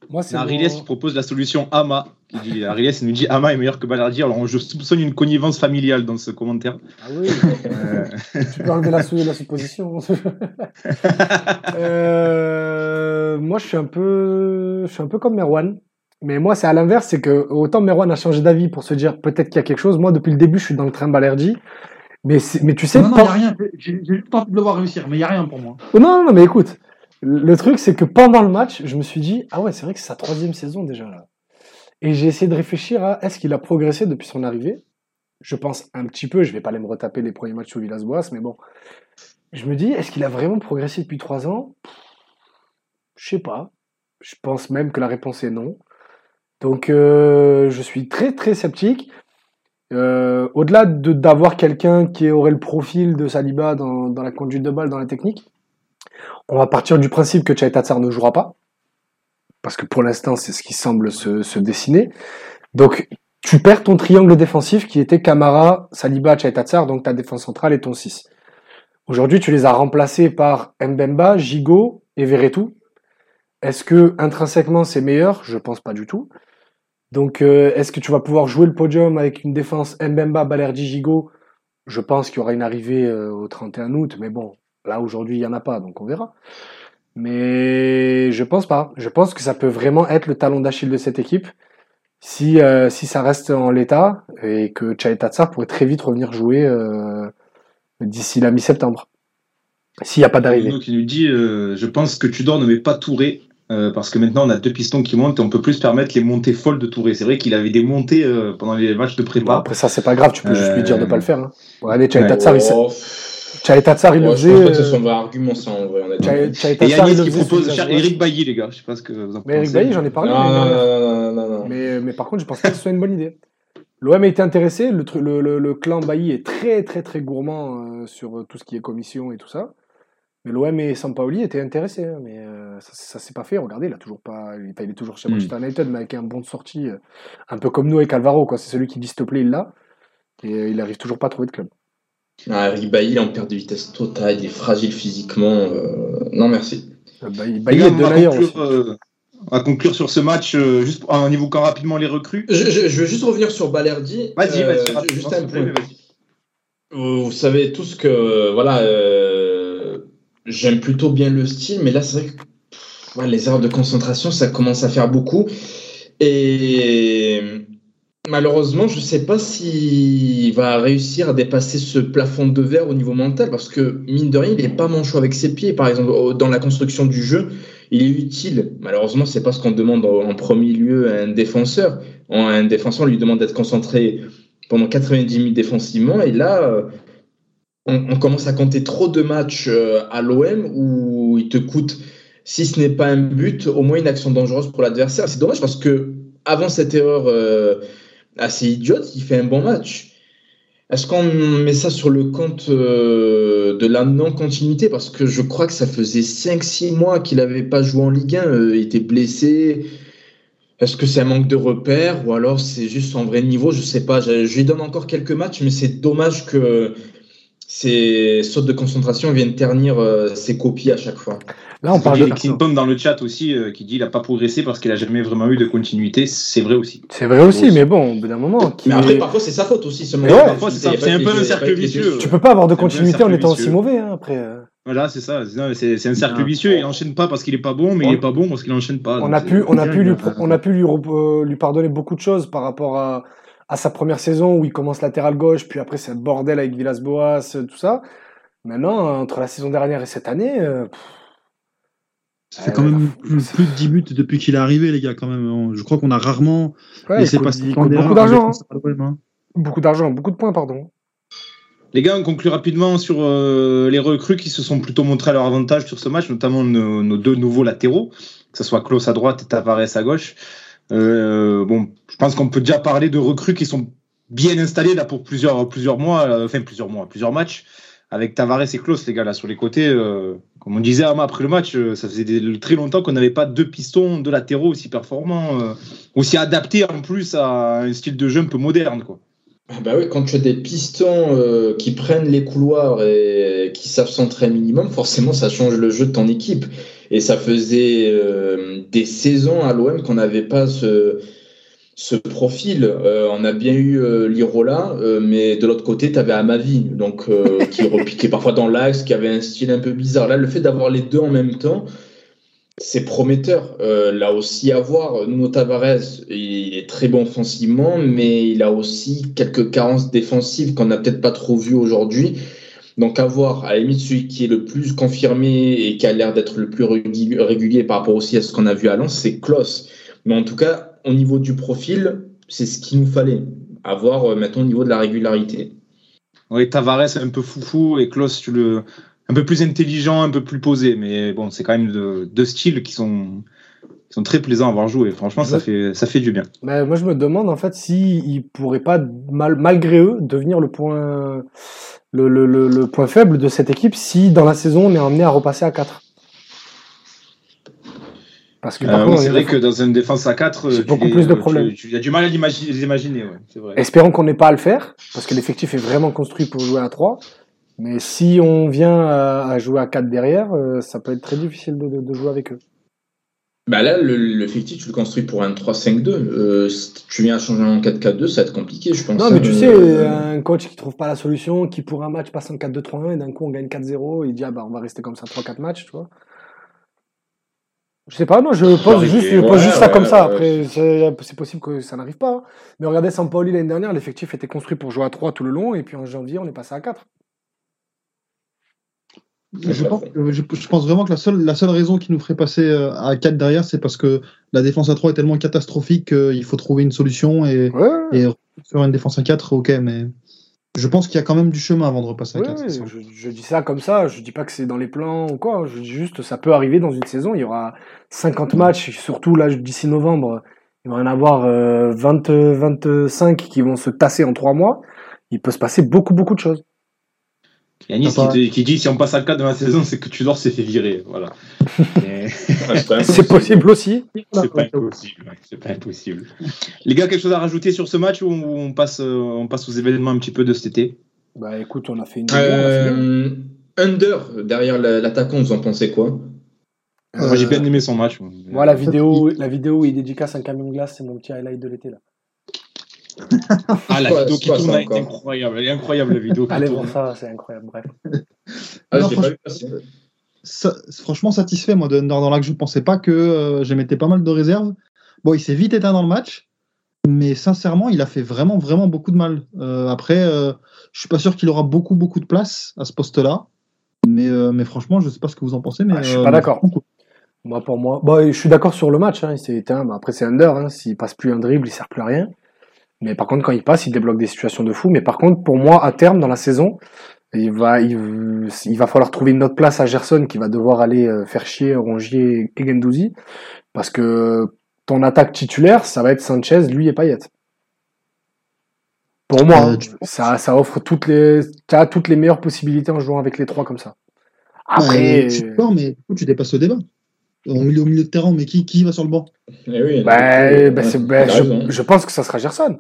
Moi, C'est Ariles mon- qui propose la solution Ama. Qui dit, Ariles il nous dit Ama est meilleur que Balardi. Alors je soupçonne une connivence familiale dans ce commentaire. Ah oui, Euh, tu peux enlever la, sou- la supposition. <laughs> Euh, moi, je suis un peu, je suis un peu comme Merwan. Mais moi, c'est à l'inverse, c'est que autant Merwan a changé d'avis pour se dire peut-être qu'il y a quelque chose. Moi, depuis le début, je suis dans le train Balerdi. Mais, mais tu sais, non, non, pas- y a rien. J'ai j'ai juste envie de le voir réussir, mais il n'y a rien pour moi. Oh, non, non, mais écoute, le truc, c'est que pendant le match, je me suis dit, ah ouais, c'est vrai que c'est sa troisième saison déjà là. Et j'ai essayé de réfléchir à est-ce qu'il a progressé depuis son arrivée? Je pense un petit peu, je vais pas aller me retaper les premiers matchs au Villas-Boas, mais bon. Je me dis, est-ce qu'il a vraiment progressé depuis trois ans? Je sais pas. Je pense même que la réponse est non. Donc, euh, je suis très très sceptique. Euh, Au-delà de d'avoir quelqu'un qui aurait le profil de Saliba dans, la conduite de balle, dans la technique, on va partir du principe que Chaitatsar ne jouera pas. Parce que pour l'instant, c'est ce qui semble se, dessiner. Donc, tu perds ton triangle défensif qui était Kamara, Saliba, Chaitatsar, donc ta défense centrale et ton 6. Aujourd'hui, tu les as remplacés par Mbemba, Gigot et Verretou. Est-ce que intrinsèquement c'est meilleur? Je pense pas du tout. Donc, euh, est-ce que tu vas pouvoir jouer le podium avec une défense Mbemba, Balerdi, Gigot? Je pense qu'il y aura une arrivée euh, au 31 août, mais bon, là aujourd'hui il y en a pas, donc on verra. Mais je pense pas. Je pense que ça peut vraiment être le talon d'Achille de cette équipe si euh, si ça reste en l'état et que Chaetatsar pourrait très vite revenir jouer euh, d'ici la mi-septembre. S'il n'y a pas d'arrivée. Qui nous dit euh, Je pense que Tudor ne met pas Touré. euh, parce que maintenant on a deux pistons qui montent et on peut plus se permettre les montées folles de Touré. C'est vrai qu'il avait des montées euh, pendant les matchs de Bon, prépa. après ça c'est pas grave, tu peux juste lui dire de Euh, pas le faire. Hein. Bon, allez, Chaetatsar, il, Oh, Chaetatsar, il ouais, le je pense pas que ce faisait. soit euh, un vrai argument, ça, en vrai, Et Yannis qui faisait. propose cher-. Eric Bailly, les gars. Je sais pas ce que vous en Mais Eric pensez. Bailly, j'en ai parlé. Non, non, non, non. Mais, mais par contre, je pense pas que ce soit une bonne idée. L'OM a été intéressé. Le, tru- le, le, le clan Bailly est très, très, très gourmand euh, sur euh, tout ce qui est commission et tout ça. Mais l'OM et Sampaoli étaient intéressés, hein, mais euh, ça, ça s'est pas fait. Regardez, il a toujours pas, il, il est toujours chez Mm. Manchester United, mais avec un bon de sortie, euh, un peu comme nous avec Alvaro. C'est celui qui dit s'il te plaît, il l'a, et euh, il arrive toujours pas à trouver de club. Ah, Bailly, est en perte de vitesse totale, il est fragile physiquement. euh, Non, merci. Euh, bah, bah, est on, de conclure, aussi. euh, conclure sur ce match, euh, juste en évoquant rapidement les recrues. Je, je- je veux juste revenir sur Balerdi. Vas-y, vas-y, Juste un point. Vous, vous savez tous que voilà, euh, j'aime plutôt bien le style, mais là c'est vrai que pff, ouais, les erreurs de concentration, ça commence à faire beaucoup. Et malheureusement, je ne sais pas s'il va réussir à dépasser ce plafond de verre au niveau mental, parce que mine de rien, il n'est pas manchot avec ses pieds. Par exemple, dans la construction du jeu, il est utile. Malheureusement, c'est pas ce qu'on demande en, premier lieu à un défenseur. En- Un défenseur, on lui demande d'être concentré pendant 90 minutes défensivement. Et là, euh, on, on commence à compter trop de matchs euh, à l'OM où il te coûte, si ce n'est pas un but, au moins une action dangereuse pour l'adversaire. C'est dommage parce que avant cette erreur euh, assez idiote, il fait un bon match. Est-ce qu'on met ça sur le compte euh, de la non-continuité? Parce que je crois que ça faisait 5-6 mois qu'il n'avait pas joué en Ligue 1, euh, il était blessé. Est-ce que c'est un manque de repères ou alors c'est juste son vrai niveau? Je sais pas. Je, je lui donne encore quelques matchs, mais c'est dommage que ces sautes de concentration viennent ternir euh, ses copies à chaque fois. Là, on parle Il y a de. Pong dans le chat aussi euh, qui dit qu'il n'a pas progressé parce qu'il a jamais vraiment eu de continuité. C'est vrai aussi. C'est vrai aussi, mais bon, au bout d'un moment, Mais après, est- parfois, c'est sa faute aussi. Ce ouais, c'est un peu un cercle vicieux. tu peux pas avoir de continuité en étant aussi mauvais, hein, après. euh. Voilà, c'est ça. C'est un cercle Ah. vicieux. Il enchaîne pas parce qu'il est pas bon, mais On- il est pas bon parce qu'il enchaîne pas. On a pu, on a pu, lui, il a- on a pu lui, rep- euh, lui pardonner beaucoup de choses par rapport à, à sa première saison où il commence latéral gauche, puis après c'est bordel avec Villas-Boas, euh, tout ça. Maintenant, entre la saison dernière et cette année, euh, pff, Ça fait quand même plus, plus de 10 buts depuis qu'il est arrivé, les gars, quand même. Je crois qu'on a rarement ouais, laissé passer beaucoup en d'argent, hein. hein. beaucoup d'argent, beaucoup de points, pardon. Les gars, on conclut rapidement sur euh, les recrues qui se sont plutôt montrés à leur avantage sur ce match, notamment nos, nos deux nouveaux latéraux, que ce soit Klaus à droite et Tavares à gauche. Euh, bon, je pense qu'on peut déjà parler de recrues qui sont bien installées là pour plusieurs, plusieurs mois, euh, enfin plusieurs mois, plusieurs matchs, avec Tavares et Klaus, les gars, là sur les côtés. euh, comme on disait après le match, euh, ça faisait très longtemps qu'on n'avait pas deux pistons, deux latéraux aussi performants, aussi adaptés en plus à un style de jeu un peu moderne. Quoi. Ah Bah oui, quand tu as des pistons qui prennent les couloirs et qui savent centrer un minimum, forcément ça change le jeu de ton équipe. Et ça faisait des saisons à l'OM qu'on n'avait pas ce, ce profil. Euh, on a bien eu euh, Lirola, euh, mais de l'autre côté, tu avais Amavi, donc, euh, <laughs> qui repiquait parfois dans l'axe, qui avait un style un peu bizarre. Là, le fait d'avoir les deux en même temps, c'est prometteur. Euh, là aussi à voir, Nuno Tavares, il est très bon offensivement, mais il a aussi quelques carences défensives qu'on n'a peut-être pas trop vues aujourd'hui. Donc à voir, à la limite, celui qui est le plus confirmé et qui a l'air d'être le plus régulier, régulier par rapport aussi à ce qu'on a vu à Lens, c'est Klaus. Mais en tout cas, au niveau du profil, c'est ce qu'il nous fallait. À voir euh, maintenant au niveau de la régularité. Oui, Tavares un peu foufou et Klaus tu le un peu plus intelligent, un peu plus posé, mais bon, c'est quand même deux, styles qui sont qui sont très plaisants à voir jouer. Franchement, ça fait ça fait du bien. Mais moi, je me demande en fait si ils pourraient pas, mal, malgré eux, devenir le point, le, le, le, le point faible de cette équipe si dans la saison on est amené à repasser à 4. Parce que Euh, contre, oui, c'est vrai que dans une défense à 4, C'est beaucoup plus de problèmes. Tu, tu as du mal à l'imaginer, les imaginer, ouais, c'est vrai. espérons qu'on n'ait pas à le faire, parce que l'effectif est vraiment construit pour jouer à 3. Mais si on vient à, à jouer à 4 derrière, euh, ça peut être très difficile de, de, de jouer avec eux. Bah là, le, le fictif, tu le construis pour un 3-5-2. Euh, si tu viens à changer en 4-4-2, ça va être compliqué, je pense. Non, mais tu Euh, sais, un coach qui trouve pas la solution, qui pour un match passe en 4-2-3-1 et d'un coup on gagne 4-0, il dit ah bah on va rester comme ça 3-4 matchs, tu vois. Je sais pas, moi je pose juste, je pose ouais, juste ça ouais, comme ça. Après, c'est c'est possible que ça n'arrive pas. hein. Mais regardez Sampaoli l'année dernière, l'effectif était construit pour jouer à 3 tout le long et puis en janvier on est passé à 4. Je pense, que- je, je pense vraiment que la seule, la seule raison qui nous ferait passer euh, à 4 derrière, c'est parce que la défense à 3 est tellement catastrophique qu'il faut trouver une solution et, Ouais, et sur une défense à 4, ok, mais je pense qu'il y a quand même du chemin avant de repasser à Ouais, 4. ouais, ça semble. je, je dis ça comme ça, je dis pas que c'est dans les plans ou quoi, je dis juste ça peut arriver dans une saison, il y aura 50 matchs, surtout là d'ici novembre, il va y en avoir euh, 20, 25 qui vont se tasser en 3 mois, il peut se passer beaucoup beaucoup de choses. Yanis qui, te- qui dit si on passe à 4 dans la saison, c'est que Tudor s'est fait virer. Voilà. <laughs> Et <laughs> C'est possible aussi. c'est pas impossible. C'est pas impossible. Les gars, quelque chose à rajouter sur ce match ou on, passe, euh, on passe aux événements un petit peu de cet été? Bah écoute, on a fait une. Euh, under, derrière la- l'attaquant, vous en pensez quoi? Moi, j'ai bien aimé son match. Moi, la vidéo, la vidéo où il dédicace un camion de glace, c'est mon petit highlight de l'été là. Ah, la vidéo qui tourne ça, là est incroyable. Elle est incroyable, la vidéo. Allez voir ça, c'est incroyable. Bref. Ah, Non, je l'ai pas franchement, vu. Sa- franchement satisfait moi de Under dans là que je pensais pas que euh, je mettais pas mal de réserves. Bon, il s'est vite éteint dans le match, mais sincèrement, il a fait vraiment vraiment beaucoup de mal. Euh, après, euh, je suis pas sûr qu'il aura beaucoup beaucoup de place à ce poste-là, mais euh, mais franchement, je sais pas ce que vous en pensez, mais Ah, je suis euh, pas d'accord. franchement. Moi, pour moi, bah, je suis d'accord sur le match. Hein, il s'est éteint. Bah, après, c'est under. Hein, S'il passe plus un dribble, il sert plus à rien. Mais par contre, quand il passe, il débloque des situations de fou. Mais par contre, pour moi, à terme, dans la saison, il va, il, il va falloir trouver une autre place à Gerson qui va devoir aller euh, faire chier Rongier et Gendouzi. Parce que ton attaque titulaire, ça va être Sanchez, lui et Payet. Pour moi, Euh, hein, tu- ça, ça offre toutes les, t'as toutes les meilleures possibilités en jouant avec les trois comme ça. Après, Ouais, je suis d'accord, mais du coup, tu dépasses le débat. Au milieu, au milieu de terrain, mais qui, qui va sur le banc? Eh oui, Bah, bah, euh, c'est- bah, t'as je, pense que ça sera Gerson.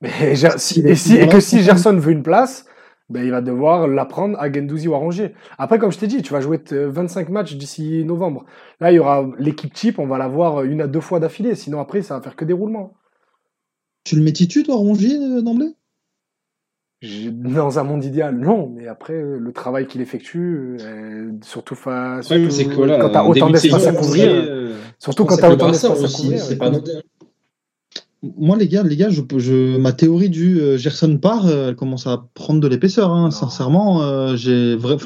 Mais Ger- si- et, si, et que si. Gerson veut une place, ben, il va devoir la prendre à Gendouzi ou à Rongier. Après, comme je t'ai dit, tu vas jouer euh, 25 matchs d'ici novembre. Là, il y aura l'équipe type, on va la voir une à deux fois d'affilée. Sinon, après, ça va faire que des roulements. Tu le mets titu, toi, Rongier, euh, d'emblée? Dans un monde idéal, non. Mais après, euh, le travail qu'il effectue, euh, surtout, fa- Le problème, surtout c'est que quand tu as en autant d'espace à couvrir, euh, surtout quand pense tu as que le autant d'espace à aussi, couvrir. c'est pas anodin. Moi, les gars, les gars, je, je, ma théorie du euh, Gerson part, elle commence à prendre de l'épaisseur. Hein, sincèrement, j'ai vrai,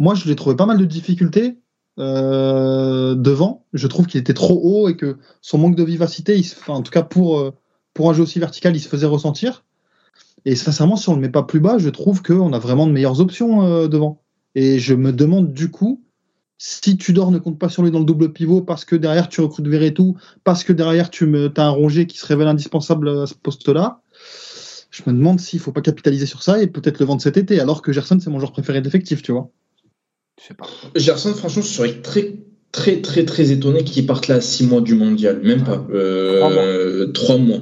moi, je l'ai trouvé pas mal de difficultés devant. Je trouve qu'il était trop haut et que son manque de vivacité, il en tout cas pour pour un jeu aussi vertical, il se faisait ressentir. Et sincèrement, si on le met pas plus bas, je trouve qu'on a vraiment de meilleures options euh, devant. Et je me demande du coup si Tudor ne compte pas sur lui dans le double pivot parce que derrière tu recrutes Verretou, parce que derrière tu me, as un Rongier qui se révèle indispensable à ce poste-là, je me demande s'il faut pas capitaliser sur ça et peut-être le vendre cet été, alors que Gerson c'est mon joueur préféré d'effectif, tu vois. Je sais pas. Gerson, franchement, je serais très, très, très, très étonné qu'il parte là à 6 mois du mondial. Même pas. Euh, 3 mois.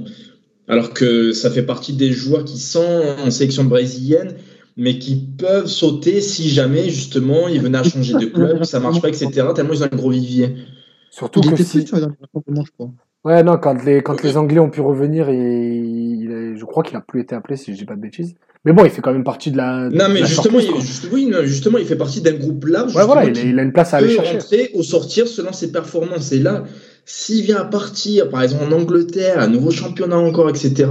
Alors que ça fait partie des joueurs qui sont en sélection brésilienne, mais qui peuvent sauter si jamais, justement, ils venaient à changer de club, <laughs> ça marche pas, etc. Tellement ils ont un gros vivier. Surtout Il que était si... plus je crois. Ouais, non, quand les, quand les Anglais ont pu revenir, et il je crois qu'il a plus été appelé, si je dis pas de bêtises. Mais bon, il fait quand même partie de la. de Non, mais la justement, il, juste- oui, non, justement, il fait partie d'un groupe large. Ouais, voilà, il il a une place à aller peut chercher. rentrer ou sortir selon ses performances. Et là, s'il vient à partir, par exemple en Angleterre, un nouveau championnat encore, etc.,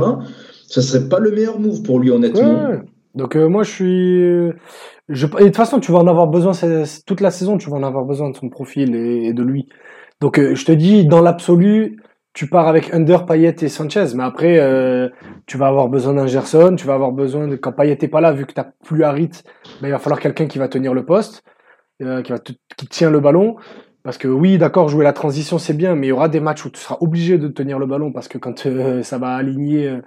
ça serait pas le meilleur move pour lui, honnêtement. Ouais. Donc euh, moi je suis, je... et de toute façon tu vas en avoir besoin toute la saison, tu vas en avoir besoin de son profil et, de lui. Donc euh, je te dis dans l'absolu, tu pars avec Under, Payet et Sanchez, mais après euh, tu vas avoir besoin d'un Gerson, tu vas avoir besoin de quand Payet est pas là vu que t'as plus Harit, ben, il va falloir quelqu'un qui va tenir le poste, euh, qui te- qui tient le ballon. Parce que oui, d'accord, jouer la transition c'est bien, mais il y aura des matchs où tu seras obligé de tenir le ballon parce que quand euh, ça va aligner euh,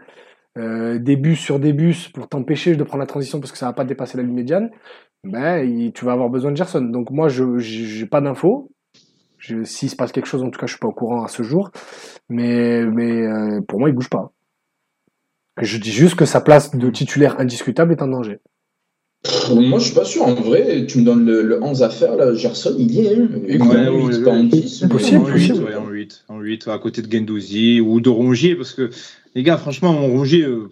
euh, des bus sur des bus pour t'empêcher de prendre la transition parce que ça va pas dépasser la ligne médiane, ben tu vas avoir besoin de Gerson. Donc moi je j'ai pas d'infos. S'il se passe quelque chose, en tout cas, je suis pas au courant à ce jour. Mais mais euh, pour moi, il bouge pas. Je dis juste que sa place de titulaire indiscutable est en danger. Moi, je suis pas sûr. En vrai, tu me donnes le, le 11 à faire, là, Gerson, il y est. Hein. Ouais, en ouais, 8, pas en ouais. 10. mais- Possible, en 8, possible. ouais, en 8, en 8, à côté de Gendouzi ou de Rongier, parce que les gars, franchement, mon Rongier, euh,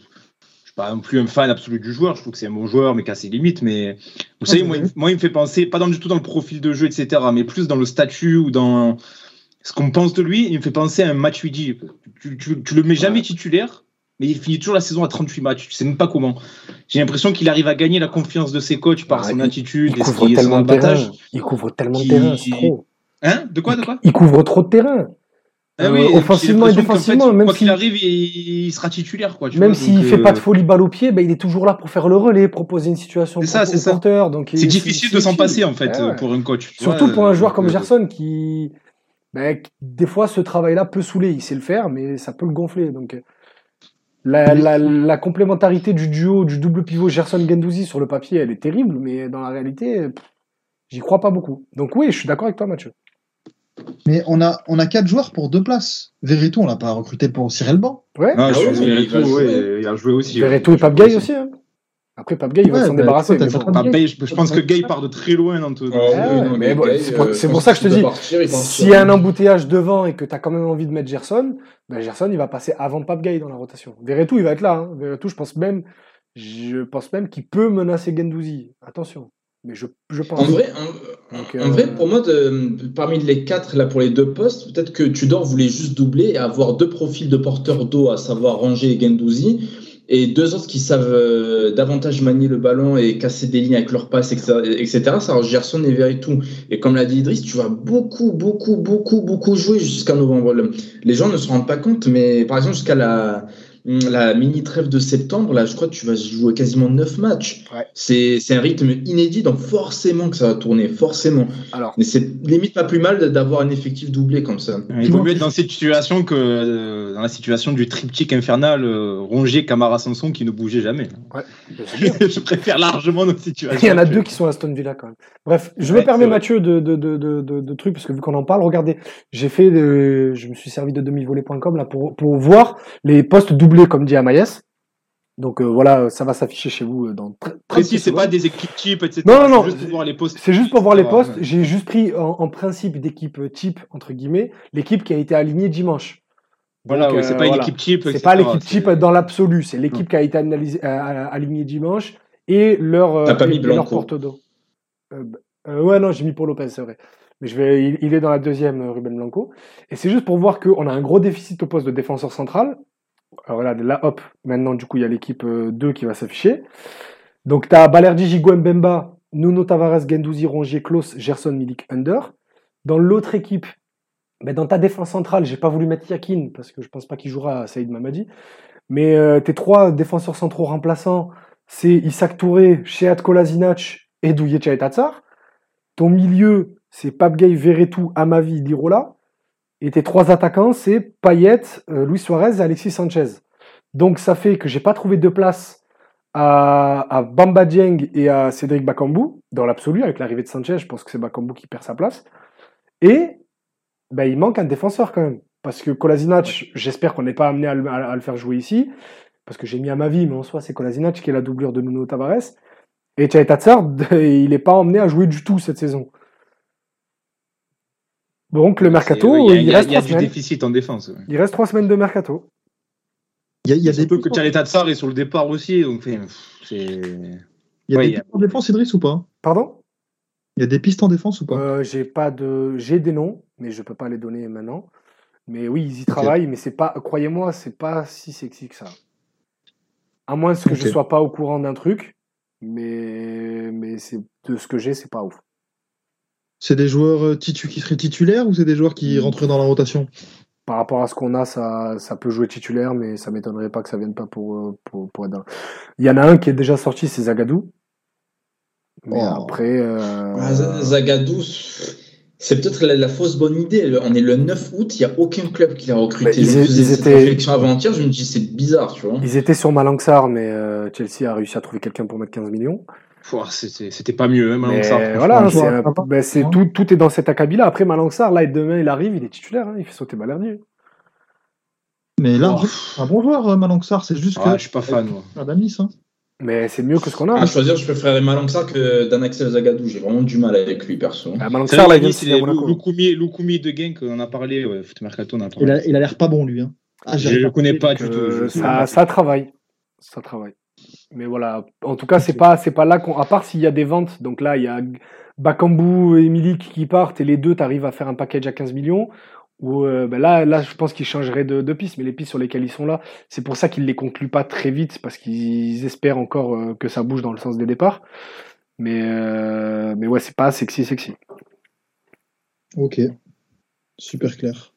je suis pas non plus un fan absolu du joueur, je trouve que c'est un bon joueur, mais qui a ses limites, mais vous savez, moi, il- moi, il me fait penser, pas dans, du tout dans le profil de jeu, etc., mais plus dans le statut ou dans ce qu'on pense de lui, il me fait penser à un match Tu, tu, tu le mets jamais titulaire, mais il finit toujours la saison à 38 matchs, tu sais même pas comment. J'ai l'impression qu'il arrive à gagner la confiance de ses coachs par Ah, son il- attitude Il et couvre tellement de terrain. Il couvre tellement de terrain, c'est trop. Hein De quoi, de quoi Il couvre trop de terrain. Ah Euh, oui, offensivement et défensivement, fait, même quoi qu'il si- arrive, il, sera titulaire, quoi. tu Même s'il donc, fait pas euh, de folie balle au pied, ben, il est toujours là pour faire le relais, proposer une situation C'est ça, au ça. porteur. Donc C'est difficile de s'en passer, en fait, Ouais, euh, ouais. pour un coach. Surtout pour un euh, joueur comme euh, Gerson qui, ben, des fois, ce travail-là peut saouler. Il sait le faire, mais ça peut le gonfler. Donc, euh, La, la, la complémentarité du duo, du double pivot Gerson-Gendouzi sur le papier, elle est terrible, mais dans la réalité, j'y crois pas beaucoup. Donc oui, je suis d'accord avec toi, Mathieu. Mais on a, on a quatre joueurs pour deux places. Veretout, on l'a pas recruté pour cirer le banc. Ouais, Ah, Ah oui, il ouais, a joué aussi. Verretou et Pape Gay aussi. Hein. Après, Pape Gay, il va s'en bah, débarrasser. je, pense que Gay part de très loin dans tout. Ah c'est pour- euh, ça que je te dis. S'il y a un embouteillage devant et que tu as quand même envie de mettre Gerson, ben Gerson, il va passer avant Pape Gay dans la rotation. Verretou, il va être là. Hein. Verretou, je pense même, je pense même qu'il peut menacer Gendouzi. Attention. Mais je, je pense. En vrai, en, Donc, en euh, vrai, pour moi, de- parmi les quatre là pour les deux postes, peut-être que Tudor voulait juste doubler et avoir deux profils de porteurs d'eau, à savoir Ranger et Gendouzi, et deux autres qui savent euh, davantage manier le ballon et casser des lignes avec leurs passes, etc. Ça, alors Gerson et Veretout. Et comme l'a dit Idriss, tu vas beaucoup, beaucoup, beaucoup, beaucoup jouer jusqu'à novembre. Le- Les gens ne se rendent pas compte, mais par exemple, jusqu'à la, la mini trêve de septembre, là, je crois que tu vas jouer quasiment 9 matchs. Ouais. C'est c'est un rythme inédit, donc forcément que ça va tourner, forcément. Alors, Mais c'est limite pas plus mal d'avoir un effectif doublé comme ça. Il vaut mieux être dans cette situation que euh, dans la situation du triptyque infernal euh, Rongier, Camara, Sanson qui ne bougeait jamais. ouais, <laughs> je préfère largement notre situation. Il y en a deux qui sont à Aston Villa quand même. Bref, je Ouais, me permets. Mathieu de, de, de, de, de, de trucs parce que vu qu'on en parle, regardez, j'ai fait, de- je me suis servi de demivolet.com là pour, pour voir les postes doublés comme dit Amaïs. Donc euh, voilà, ça va s'afficher chez vous euh, dans très, très Précis, peu c'est pas des équipes types, etc. Non, non, C'est non, Juste pour voir les postes. C'est juste pour voir les postes. J'ai juste pris en, en principe d'équipe euh, type entre guillemets l'équipe qui a été alignée dimanche. Voilà, ouais, c'est euh, pas une voilà. équipe type. C'est pas l'équipe type dans l'absolu, c'est l'équipe qui a été analysée, euh, alignée dimanche et leur, euh, T'as pas mis et leur porte d'eau. Euh, bah, euh, ouais, non, j'ai mis pour Lopez, c'est vrai. Mais je vais, il, il est dans la deuxième, euh, Ruben Blanco. Et c'est juste pour voir qu'on a un gros déficit au poste de défenseur central. Alors là, là, hop, maintenant, du coup, il y a l'équipe euh, 2 qui va s'afficher. Donc, tu as Balerdi, Gigo, Mbemba, Nuno Tavares, Gendouzi, Rongier, Klaus, Gerson, Milik, Under. Dans l'autre équipe, mais dans ta défense centrale, j'ai pas voulu mettre Yakin parce que je pense pas qu'il jouera Saïd Mamadi. Mais euh, tes trois défenseurs centraux remplaçants, c'est Isaac Touré, Shehat Kolasinac et Douye Tatsar. Ton milieu, c'est Pape Gay, Verretou, Amavi, Lirola. Et tes trois attaquants, c'est Payet, euh, Luis Suarez et Alexis Sanchez. Donc ça fait que j'ai pas trouvé de place à, à Bamba Dieng et à Cédric Bakambu, dans l'absolu, avec l'arrivée de Sanchez, je pense que c'est Bakambu qui perd sa place. Et ben, il manque un défenseur quand même. Parce que Kolasinac, j'espère qu'on n'est pas amené à le, à- à le faire jouer ici, parce que j'ai mis à ma vie, mais en soi, c'est Kolasinac qui est la doublure de Nuno Tavares. Et Tchai Tatsar, <laughs> il n'est pas emmené à jouer du tout cette saison. Donc le mercato, il, y a- y a- reste Il y a trois du semaines. déficit en défense. ouais. Il reste trois semaines de mercato. Il y a, il y a des Surtout que Thierry Tatsar est sur le départ aussi. Donc, c'est. il y a Ouais, des il y a- pistes en défense, Idriss, ou pas? Pardon? Il y a des pistes en défense ou pas? Euh, J'ai pas de, j'ai des noms, mais je peux pas les donner maintenant. Mais oui, ils y travaillent, mais c'est pas, croyez-moi, c'est pas si sexy que ça. À moins que je Ok. sois pas au courant d'un truc, mais mais c'est de ce que j'ai, c'est pas ouf. C'est des joueurs euh, titu qui seraient titulaires ou c'est des joueurs qui rentreraient dans la rotation? Par rapport à ce qu'on a, ça, ça peut jouer titulaire, mais ça m'étonnerait pas que ça vienne pas pour, euh, pour, pour être dans- Il y en a un qui est déjà sorti, c'est Zagadou. Mais Oh. après, euh, Ah, Zagadou, c'est peut-être la, la fausse bonne idée. Le- On est le 9 août, il n'y a aucun club qui l'a recruté. Bah, ils je ils cette étaient- réflexion avant-hier, je me dis c'est bizarre, tu vois. ils étaient sur Malangsar, mais euh, Chelsea a réussi à trouver quelqu'un pour mettre 15 millions. C'était pas mieux, hein, Malangsar, voilà, c'est un- ben, tout, tout est dans cet acabit-là. Après, Malangsar, là, et demain, il arrive, il est titulaire, hein, il fait sauter Balerdi. Mais là, Oh. c'est un bon joueur, euh, Malangsar, c'est juste Ah, que. je suis pas fan, moi. Ah, hein. Mais c'est mieux que ce qu'on a. À hein. choisir, je préférerais Malangsar que Dan Axel Zagadou. J'ai vraiment du mal avec lui, perso. Ah, Malangsar, là, il Monaco. Lukumi, Lukumi de Genk, on en a parlé, ouais, Foot Mercato, on en a Il parlé. a, il a l'air pas bon, lui. Hein. Ah, Je j'arrive le connais pas du tout. euh, je ça travaille. Ça travaille. Mais voilà. En tout cas, c'est pas, c'est pas là qu'on, à part s'il y a des ventes. Donc là, il y a Bakambu et Milik qui partent et les deux, t'arrives à faire un package à 15 millions. Ou euh, ben là, là, je pense qu'ils changeraient de, de piste, mais les pistes sur lesquelles ils sont là, c'est pour ça qu'ils les concluent pas très vite parce qu'ils espèrent encore euh, que ça bouge dans le sens des départs. Mais, euh, mais ouais, c'est pas sexy, sexy. Ok. Super clair.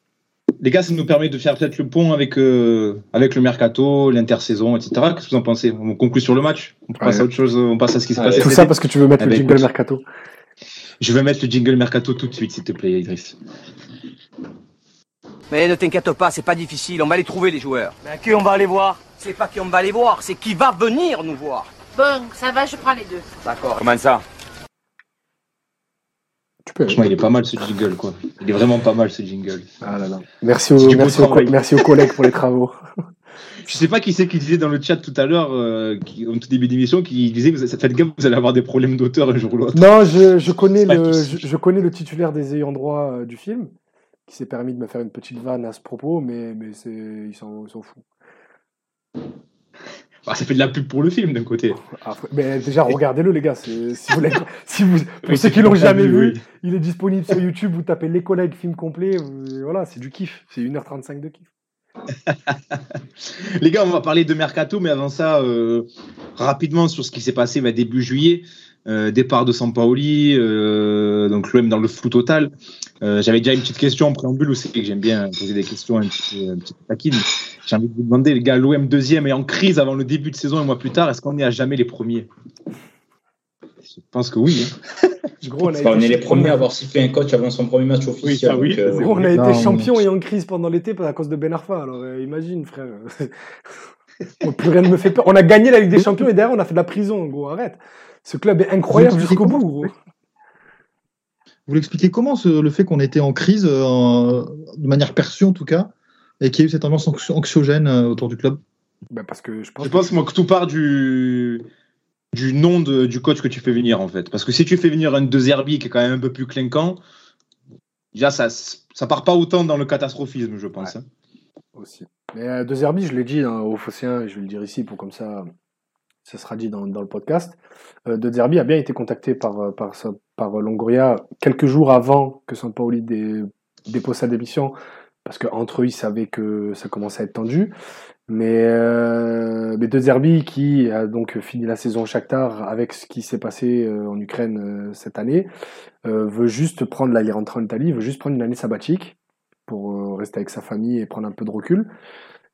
Les gars, ça nous permet de faire peut-être le pont avec, euh, avec le mercato, l'intersaison, etc. Qu'est-ce que vous en pensez? On conclut sur le match? On passe Ouais. à autre chose On passe à ce qui s'est passé Tout ça parce que tu veux mettre Eh le ben, jingle écoute. mercato. Je vais mettre le jingle mercato tout de suite, s'il te plaît, Idriss. Mais ne t'inquiète pas, c'est pas difficile, on va les trouver les joueurs. Mais à qui on va aller voir? C'est pas qui on va aller voir, c'est qui va venir nous voir. Bon, ça va, je prends les deux. D'accord. Comment ça? Franchement, il est pas mal ce jingle, quoi. Il est vraiment pas mal ce jingle. Ah là là. Merci, aux, merci, aux, merci collègues pour les travaux. <laughs> Je sais pas qui c'est qui disait dans le chat tout à l'heure, euh, au tout début d'émission, qui disait que ça fait gaffe, vous allez avoir des problèmes d'auteur un jour ou l'autre. Non, je, je connais le, je, je connais le titulaire des ayants droit euh, du film, qui s'est permis de me faire une petite vanne à ce propos, mais, mais c'est, il s'en, il s'en fout. Bah, ça fait de la pub pour le film d'un côté. Après- mais déjà, regardez-le, les gars. Si vous, l'avez- si vous, <laughs> pour Oui, ceux qui l'ont jamais vu, vu, oui. il est disponible sur YouTube. Vous tapez les collègues film complet. vous- voilà, c'est du kiff. C'est 1h35 de kiff. <laughs> Les gars, on va parler de Mercato, mais avant ça, euh, rapidement sur ce qui s'est passé bah, début juillet. Euh, départ de Sampaoli, euh, donc l'OM dans le flou total. Euh, J'avais déjà une petite question en préambule, vous savez que j'aime bien poser des questions un petit peu, un petit peu taquines. J'ai envie de vous demander, les gars, l'OM deuxième et en crise avant le début de saison un mois plus tard, est-ce qu'on est à jamais les premiers? Je pense que oui. hein. <laughs> Gros, on est les premiers à avoir sifflé un coach avant son premier match officiel. ça, oui, donc, euh, Gros, on a été champion et en crise pendant l'été à cause de Ben Arfa. Alors euh, imagine, frère. <laughs> Bon, plus rien ne me fait peur. On a gagné la Ligue des Champions et derrière on a fait de la prison, gros. Arrête. Ce club est incroyable jusqu'au bout, gros. Vous l'expliquez comment ce- le fait qu'on était en crise, euh, en- de manière perçue en tout cas, et qu'il y a eu cette ambiance anxio- anxiogène euh, autour du club? Bah, parce que je pense. Je pense moi que tout part du du nom de- du coach que tu fais venir en fait. Parce que si tu fais venir un De Zerbi qui est quand même un peu plus clinquant, déjà ça ça part pas autant dans le catastrophisme, je pense. hein. aussi. Mais euh, De Zerbi, je l'ai dit hein, aux Phocéens, et je vais le dire ici pour comme ça, ça sera dit dans, dans le podcast. Euh, de Zerbi a bien été contacté par, euh, par, par Longoria quelques jours avant que Sampaoli dé, dépose sa démission, parce qu'entre eux, ils savaient que ça commençait à être tendu. Mais, euh, mais De Zerbi, qui a donc fini la saison Shakhtar avec ce qui s'est passé euh, en Ukraine euh, cette année, euh, veut juste prendre, là il est rentré en Italie, veut juste prendre une année sabbatique pour euh, rester avec sa famille et prendre un peu de recul.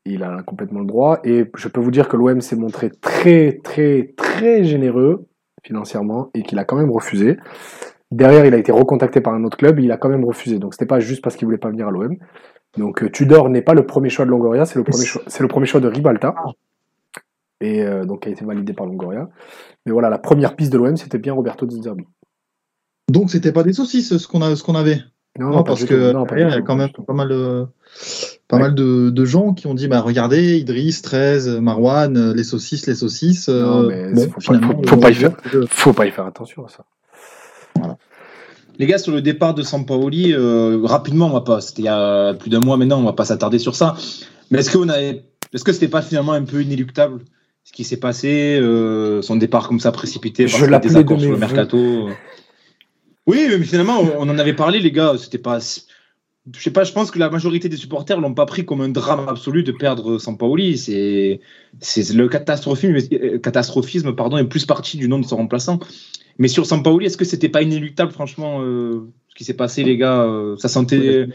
Il a complètement le droit. Et je peux vous dire que l'OM s'est montré très, très, très généreux financièrement et qu'il a quand même refusé. Derrière, il a été recontacté par un autre club, il a quand même refusé. Donc c'était pas juste parce qu'il voulait pas venir à l'OM. Donc euh, Tudor n'est pas le premier choix de Longoria, c'est le premier choix, c'est le premier choix de Ribalta. Et euh, donc a été validé par Longoria. Mais voilà, la première piste de l'OM, c'était bien Roberto De Zerbi. Donc c'était pas des saucisses ce qu'on a, ce qu'on avait. Non, Non, parce que. Non, derrière, il y a quand même pas mal de, pas Ouais. mal de, de gens qui ont dit bah regardez Idriss, 13, Marwan, euh, les saucisses, les saucisses. Non, euh, mais bon, faut pas- finalement, faut- faut pas y le- faire. Faut pas y faire attention à ça. Les gars, sur le départ de Sampaoli, euh, rapidement, on va pas, c'était il y a plus d'un mois maintenant, on va pas s'attarder sur ça. Mais est-ce qu'on avait, est-ce que c'était pas finalement un peu inéluctable ce qui s'est passé, euh, son départ comme ça précipité, l'appelais des accords sur le mercato. euh? Oui, mais finalement, on on en avait parlé, les gars. C'était pas, je sais pas, je pense que la majorité des supporters l'ont pas pris comme un drame absolu de perdre Sampaoli. C'est, c'est le catastrophisme, euh, catastrophisme, pardon, est plus parti du nom de son remplaçant. Mais sur Sampaoli, est-ce que c'était pas inéluctable, franchement, euh, ce qui s'est passé, les gars euh, Ça sentait.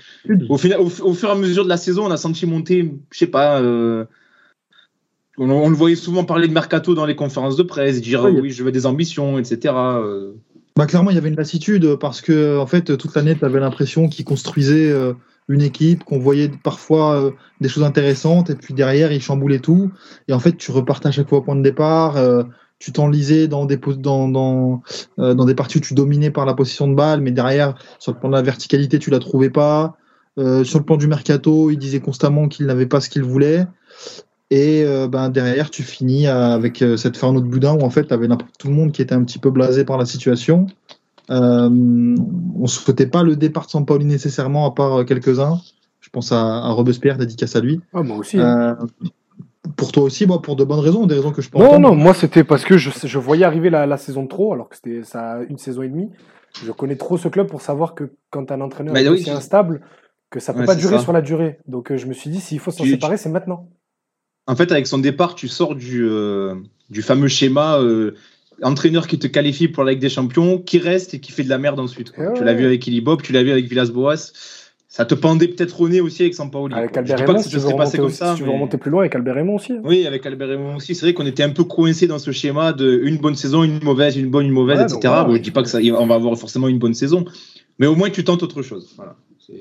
Au, final, au, au fur et à mesure de la saison, on a senti monter, je sais pas. euh, on, on le voyait souvent parler de mercato dans les conférences de presse, dire Oui. oui, je veux des ambitions, etc. Bah, clairement, il y avait une lassitude parce que en fait, toute l'année, tu avais l'impression qu'il construisait euh, une équipe, qu'on voyait parfois euh, des choses intéressantes, et puis derrière, il chamboulait tout. Et en fait, tu repartais à chaque fois au point de départ. euh, tu t'enlisais dans des, parties où tu dominais par la position de balle, mais derrière, sur le plan de la verticalité, tu la trouvais pas. Sur le plan du mercato, il disait constamment qu'il n'avait pas ce qu'il voulait. Et euh, ben, derrière, tu finis euh, avec euh, cette Fernand de Boudin où en fait, tu avais tout le monde qui était un petit peu blasé par la situation. Euh, on ne souhaitait pas le départ de Sampaoli nécessairement, à part euh, quelques-uns. Je pense à, à Robespierre, dédicace à lui. Ah, moi aussi. Euh, pour toi aussi, moi, pour de bonnes raisons, des raisons que je peux Non, entendre. non, moi c'était parce que je, je voyais arriver la, la saison de trop, alors que c'était ça a une saison et demie. Je connais trop ce club pour savoir que quand un entraîneur Bah est oui, aussi c'est- instable, que ça peut Ouais, pas durer ça. sur la durée. Donc euh, je me suis dit, s'il faut s'en séparer, c'est maintenant. En fait, avec son départ, tu sors du, euh, du fameux schéma euh, entraîneur qui te qualifie pour la Ligue des Champions, qui reste et qui fait de la merde ensuite. quoi. Ouais. Tu l'as vu avec Ilibop, tu l'as vu avec Villas-Boas. Ça te pendait peut-être au nez aussi avec Sampaoli. Avec quoi. Je Albert dis pas Raymond, que si ça veux serait passé comme aussi- ça. si tu veux mais- remonter plus loin avec Albert Raymond aussi. hein. Oui, avec Albert Raymond aussi. C'est vrai qu'on était un peu coincé dans ce schéma de une bonne saison, une mauvaise, une bonne, une mauvaise, Ouais, etc. donc voilà. Bon, je dis pas que ça, on va avoir forcément une bonne saison, mais au moins tu tentes autre chose. Voilà.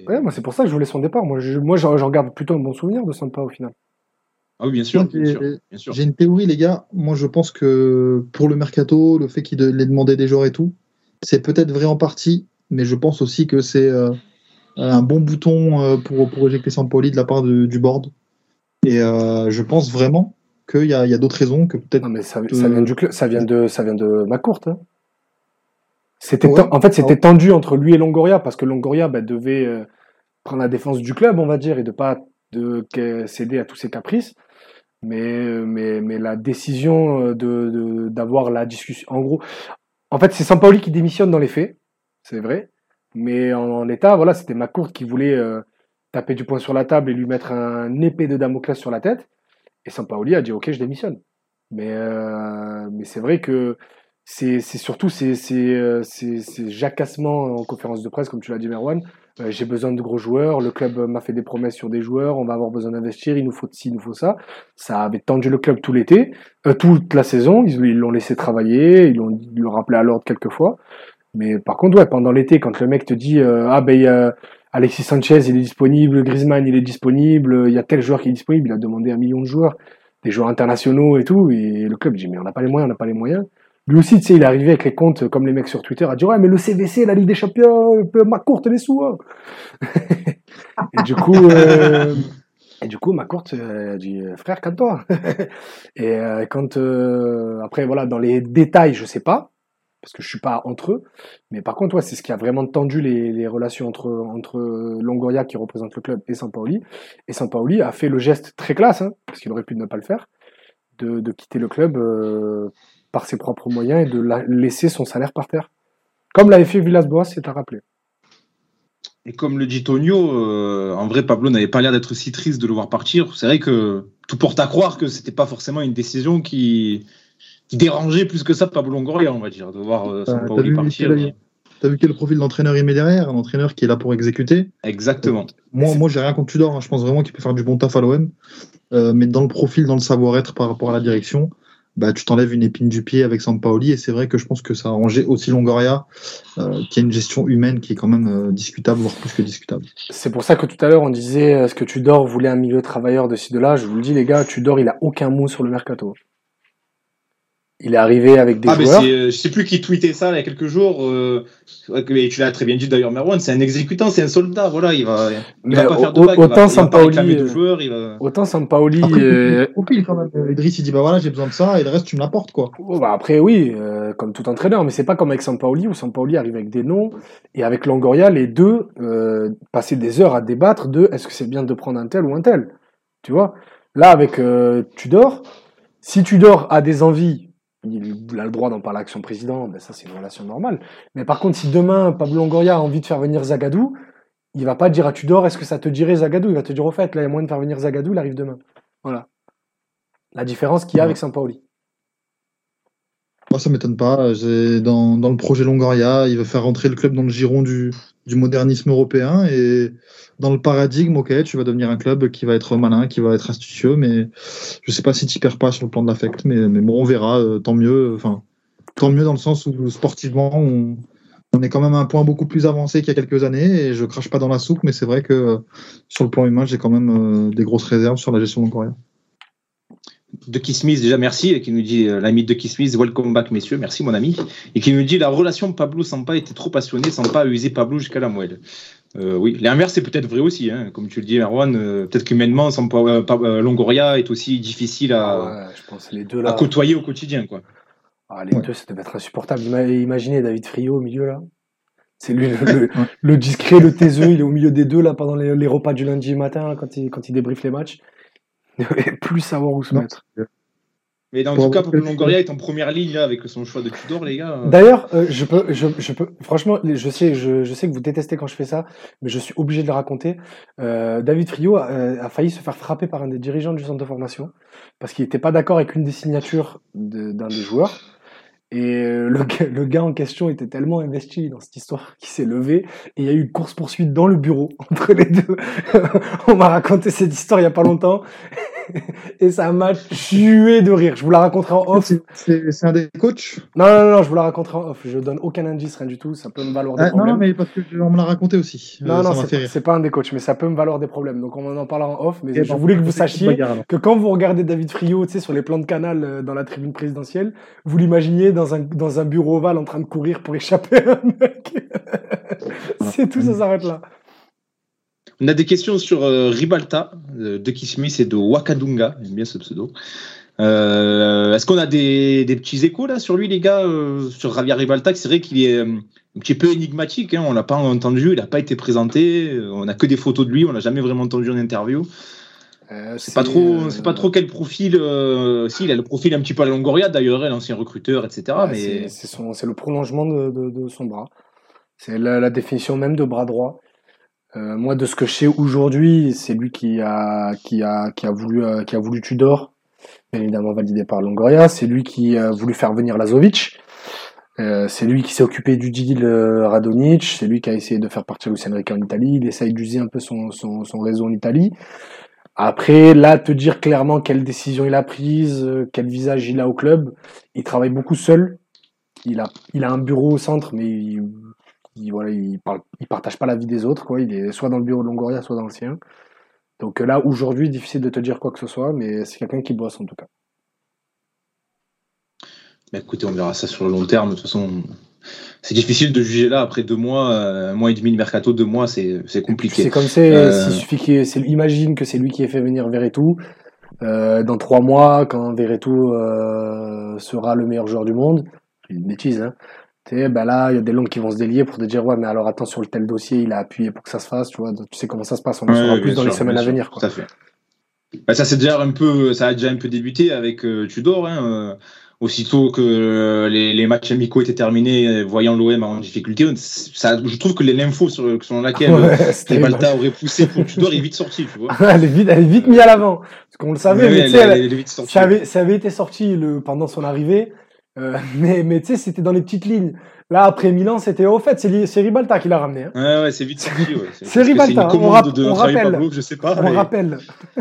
Ouais, moi c'est pour ça que je voulais son départ. Moi, je, moi j'en garde plutôt un bon souvenir de Sampa au final. Ah oui, bien sûr. Bien sûr, bien sûr. J'ai une théorie, les gars. Moi, je pense que pour le mercato, le fait qu'il ait demandé des joueurs et tout, c'est peut-être vrai en partie, mais je pense aussi que c'est euh, un bon bouton euh, pour, pour éjecter Sampoli de la part du, du board. Et euh, je pense vraiment qu'il y a, il y a d'autres raisons que peut-être. Non, mais ça, de- ça vient du club, ça vient de, ça vient de hein. C'était, Ouais. ten- en fait, c'était tendu entre lui et Longoria parce que Longoria bah, devait euh, prendre la défense du club, on va dire, et de pas de céder à tous ses caprices. Mais, mais, mais la décision euh, de, d'avoir la discussion, en gros, en fait, c'est Sampaoli qui démissionne dans les faits, c'est vrai. Mais en, l'état, voilà, c'était McCourt qui voulait euh, taper du poing sur la table et lui mettre un épée de Damoclès sur la tête. Et Sampaoli a dit Ok, je démissionne. Mais, euh, mais c'est vrai que c'est c'est surtout ces, ces, euh, ces, ces jacassements en conférence de presse, comme tu l'as dit, Merwan. Euh, J'ai besoin de gros joueurs, le club m'a fait des promesses sur des joueurs, on va avoir besoin d'investir, il nous faut ci, il nous faut ça. Ça avait tendu le club tout l'été, euh, toute la saison, ils l'ont laissé travailler, ils l'ont rappelé à l'ordre quelques fois. Mais par contre, ouais, pendant l'été, quand le mec te dit euh, Ah ben, a Alexis Sanchez, il est disponible, Griezmann, il est disponible, il y a tel joueur qui est disponible, il a demandé un million de joueurs, des joueurs internationaux et tout, et le club dit Mais on n'a pas les moyens, on n'a pas les moyens. Lui aussi, tu sais, il est arrivé avec les comptes, comme les mecs sur Twitter, à dire Ouais, mais le CVC, la Ligue des Champions, euh, ma courte les sous. hein. <laughs> et du coup. euh, et du coup, ma courte a dit frère, calme-toi. <laughs> et euh, quand euh, après voilà, dans les détails, je sais pas parce que je suis pas entre eux, mais par contre, c'est ce qui a vraiment tendu les, relations entre entre Longoria qui représente le club et Sampaoli. Et Sampaoli a fait le geste très classe, hein, parce qu'il aurait pu ne pas le faire, de, quitter le club euh, par ses propres moyens et de la- laisser son salaire par terre, comme l'avait fait Villas-Boas, c'est à rappeler. Et comme le dit Tonio, euh, en vrai, Pablo n'avait pas l'air d'être si triste de le voir partir. C'est vrai que tout porte à croire que c'était pas forcément une décision qui, qui dérangeait plus que ça Pablo Longoria, on va dire, de voir euh, Sampaoli t'as vu partir. quel- T'as vu quel profil d'entraîneur il met derrière? Un entraîneur qui est là pour exécuter. Exactement. Moi, moi j'ai rien contre Tudor. hein. Je pense vraiment qu'il peut faire du bon taf à l'OM. Euh, mais dans le profil, dans le savoir-être par rapport à la direction, bah, tu t'enlèves une épine du pied avec Sampaoli. Et c'est vrai que je pense que ça a arrangé aussi Longoria, euh, qui a une gestion humaine qui est quand même euh, discutable, voire plus que discutable. C'est pour ça que tout à l'heure on disait euh, est-ce que Tudor voulait un milieu travailleur de ci de là. Je vous le dis les gars, Tudor il a aucun mot sur le mercato. Il est arrivé avec des Ah, mais joueurs. c'est, euh, je sais plus qui tweetait ça il y a quelques jours. euh, mais tu l'as très bien dit d'ailleurs, Merwan, c'est un exécutant, c'est un soldat. Voilà, il va, il Mais va pas faire de autant il va pas Sampaoli, Autant Sampaoli. Euh, pire, quand même, euh, Idriss, il dit bah voilà, j'ai besoin de ça, et le reste, tu me l'apportes, quoi. Oh, bah après, oui, euh, comme tout entraîneur, mais c'est pas comme avec Sampaoli, où Sampaoli arrive avec des noms, et avec Longoria, les deux euh, passaient des heures à débattre de est-ce que c'est bien de prendre un tel ou un tel. Tu vois Là, avec euh, Tudor, si Tudor a des envies, il a le droit d'en parler avec son président, ben ça c'est une relation normale. Mais par contre, si demain Pablo Longoria a envie de faire venir Zagadou, il va pas dire à Tudor est-ce que ça te dirait Zagadou? Il va te dire au fait, là il y a moyen de faire venir Zagadou, il arrive demain. Voilà. La différence qu'il y a avec Sampaoli. Moi, ça m'étonne pas. Dans, dans le projet Longoria, il veut faire rentrer le club dans le giron du, du modernisme européen et dans le paradigme, ok, tu vas devenir un club qui va être malin, qui va être astucieux, mais je sais pas si tu perds pas sur le plan de l'affect, mais, mais bon, on verra. euh, tant mieux. Enfin, tant mieux dans le sens où sportivement, on, on est quand même à un point beaucoup plus avancé qu'il y a quelques années et je crache pas dans la soupe, mais c'est vrai que euh, sur le plan humain, j'ai quand même euh, des grosses réserves sur la gestion de Longoria. De Smith, déjà merci, et qui nous dit euh, l'ami de Smith, welcome back messieurs, merci mon ami, et qui nous dit la relation Pablo-Sampa était trop passionnée, Sampa a usé Pablo jusqu'à la moelle. Euh, oui, l'inverse c'est peut-être vrai aussi, hein. comme tu le dis Erwan, euh, peut-être qu'humainement Sampa, euh, Longoria est aussi difficile à, Ah ouais, je pense les deux à là. côtoyer au quotidien. Quoi. Ah, les deux, ça devait être insupportable. Ima- Imaginez David Friot au milieu là. C'est lui le, <laughs> le- le discret, le taiseux, il est au milieu des deux là pendant les, les repas du lundi matin quand il, quand il débriefe les matchs. Devait <laughs> plus savoir où se Non. mettre. Mais dans tout cas, Pablo Longoria est en première ligne là, avec son choix de Tudor, les gars. D'ailleurs, euh, je peux, je, je peux, franchement, je sais, je, je sais que vous détestez quand je fais ça, mais je suis obligé de le raconter. Euh, David Friot a, a failli se faire frapper par un des dirigeants du centre de formation parce qu'il n'était pas d'accord avec une des signatures de- d'un des joueurs. Et euh, le, le gars en question était tellement investi dans cette histoire <laughs> qu'il s'est levé et il y a eu une course poursuite dans le bureau <laughs> entre les deux. <laughs> On m'a raconté cette histoire il y a pas longtemps. <laughs> et ça m'a tué de rire. Je vous la raconterai en off. C'est- un des coachs? Non, non, non, je vous la raconterai en off. Je donne aucun indice, rien du tout. Ça peut me valoir des Ah, Non, problèmes. non, mais parce que on me l'a raconté aussi. Euh, Non, non, ça m'a c'est pas, un des coachs, mais ça peut me valoir des problèmes. Donc on en parlera en off. Mais Eh je ben, voulais que vous sachiez que quand vous regardez David Friot, tu sais, sur les plans de canal euh, dans la tribune présidentielle, vous l'imaginez dans un, dans un bureau ovale en train de courir pour échapper à un mec. <laughs> c'est tout, ça s'arrête là. On a des questions sur euh, Ribalta, euh, de Kismis et de Wakadunga. J'aime bien ce pseudo. Euh, Est-ce qu'on a des, des petits échos là sur lui, les gars, euh, sur Javier Ribalta C'est vrai qu'il est un petit peu énigmatique. Hein, on l'a pas entendu, il n'a pas été présenté. On n'a que des photos de lui. On l'a jamais vraiment entendu en interview. C'est pas trop, c'est pas trop quel profil. Si, il a le profil un petit peu à Longoria d'ailleurs, hein, l'ancien recruteur, etc. Mais c'est- le prolongement de, de- de son bras. C'est la, la définition même de bras droit. Euh, moi, de ce que je sais aujourd'hui, c'est lui qui a, qui a, qui a voulu, euh, qui a voulu Tudor, bien évidemment validé par Longoria. C'est lui qui a voulu faire venir Lazovic. Euh, c'est lui qui s'est occupé du deal euh, Radonic. C'est lui qui a essayé de faire partir Luis Enrique en Italie. Il essaye d'user un peu son, son, son réseau en Italie. Après, là, te dire clairement quelle décision il a prise, euh, quel visage il a au club, il travaille beaucoup seul. Il a, il a un bureau au centre, mais il, il, voilà, il, parle, il partage pas la vie des autres. Quoi. Il est soit dans le bureau de Longoria, soit dans le sien. Donc euh, là, aujourd'hui, difficile de te dire quoi que ce soit, mais c'est quelqu'un qui bosse en tout cas. Bah, écoutez, on verra ça sur le long terme. De toute façon, c'est difficile de juger là après deux mois, euh, un mois et demi de mercato, deux mois, c'est c'est compliqué. C'est comme c'est, Euh, s'il suffit qu'il c'est- imagine que c'est lui qui ait fait venir Verretou. Euh, dans trois mois, quand Verretou euh, sera le meilleur joueur du monde, c'est une bêtise, hein. Tu sais, ben là, il y a des langues qui vont se délier pour te dire, ouais, mais alors attends, sur le tel dossier, il a appuyé pour que ça se fasse, tu vois. Tu sais comment ça se passe, on en saura plus dans les semaines à sûr, venir, quoi. Tout à fait. Bah, ça déjà un peu, ça a déjà un peu débuté avec euh, Tudor. Hein, euh, aussitôt que euh, les, les matchs amicaux étaient terminés, voyant l'OM en difficulté, ça, je trouve que les- l'info sur, selon laquelle <laughs> Ouais, Ribalta aurait poussé pour Tudor est vite sortie, tu vois. <laughs> elle est vite, elle est vite mise à l'avant. Parce qu'on le savait, Ouais, mais elle- est vite sortie. ça avait, ça avait été sorti le, pendant son arrivée, euh, <laughs> mais, mais tu sais, c'était dans les petites lignes. Là, après Milan, c'était au fait, c'est Ribalta qui l'a ramené. hein. Ouais, ouais, c'est vite sorti. Ouais. C'est Ribalta, une on commande rap- de on rappelle. Pablo, je sais pas. On mais- rappelle. <laughs>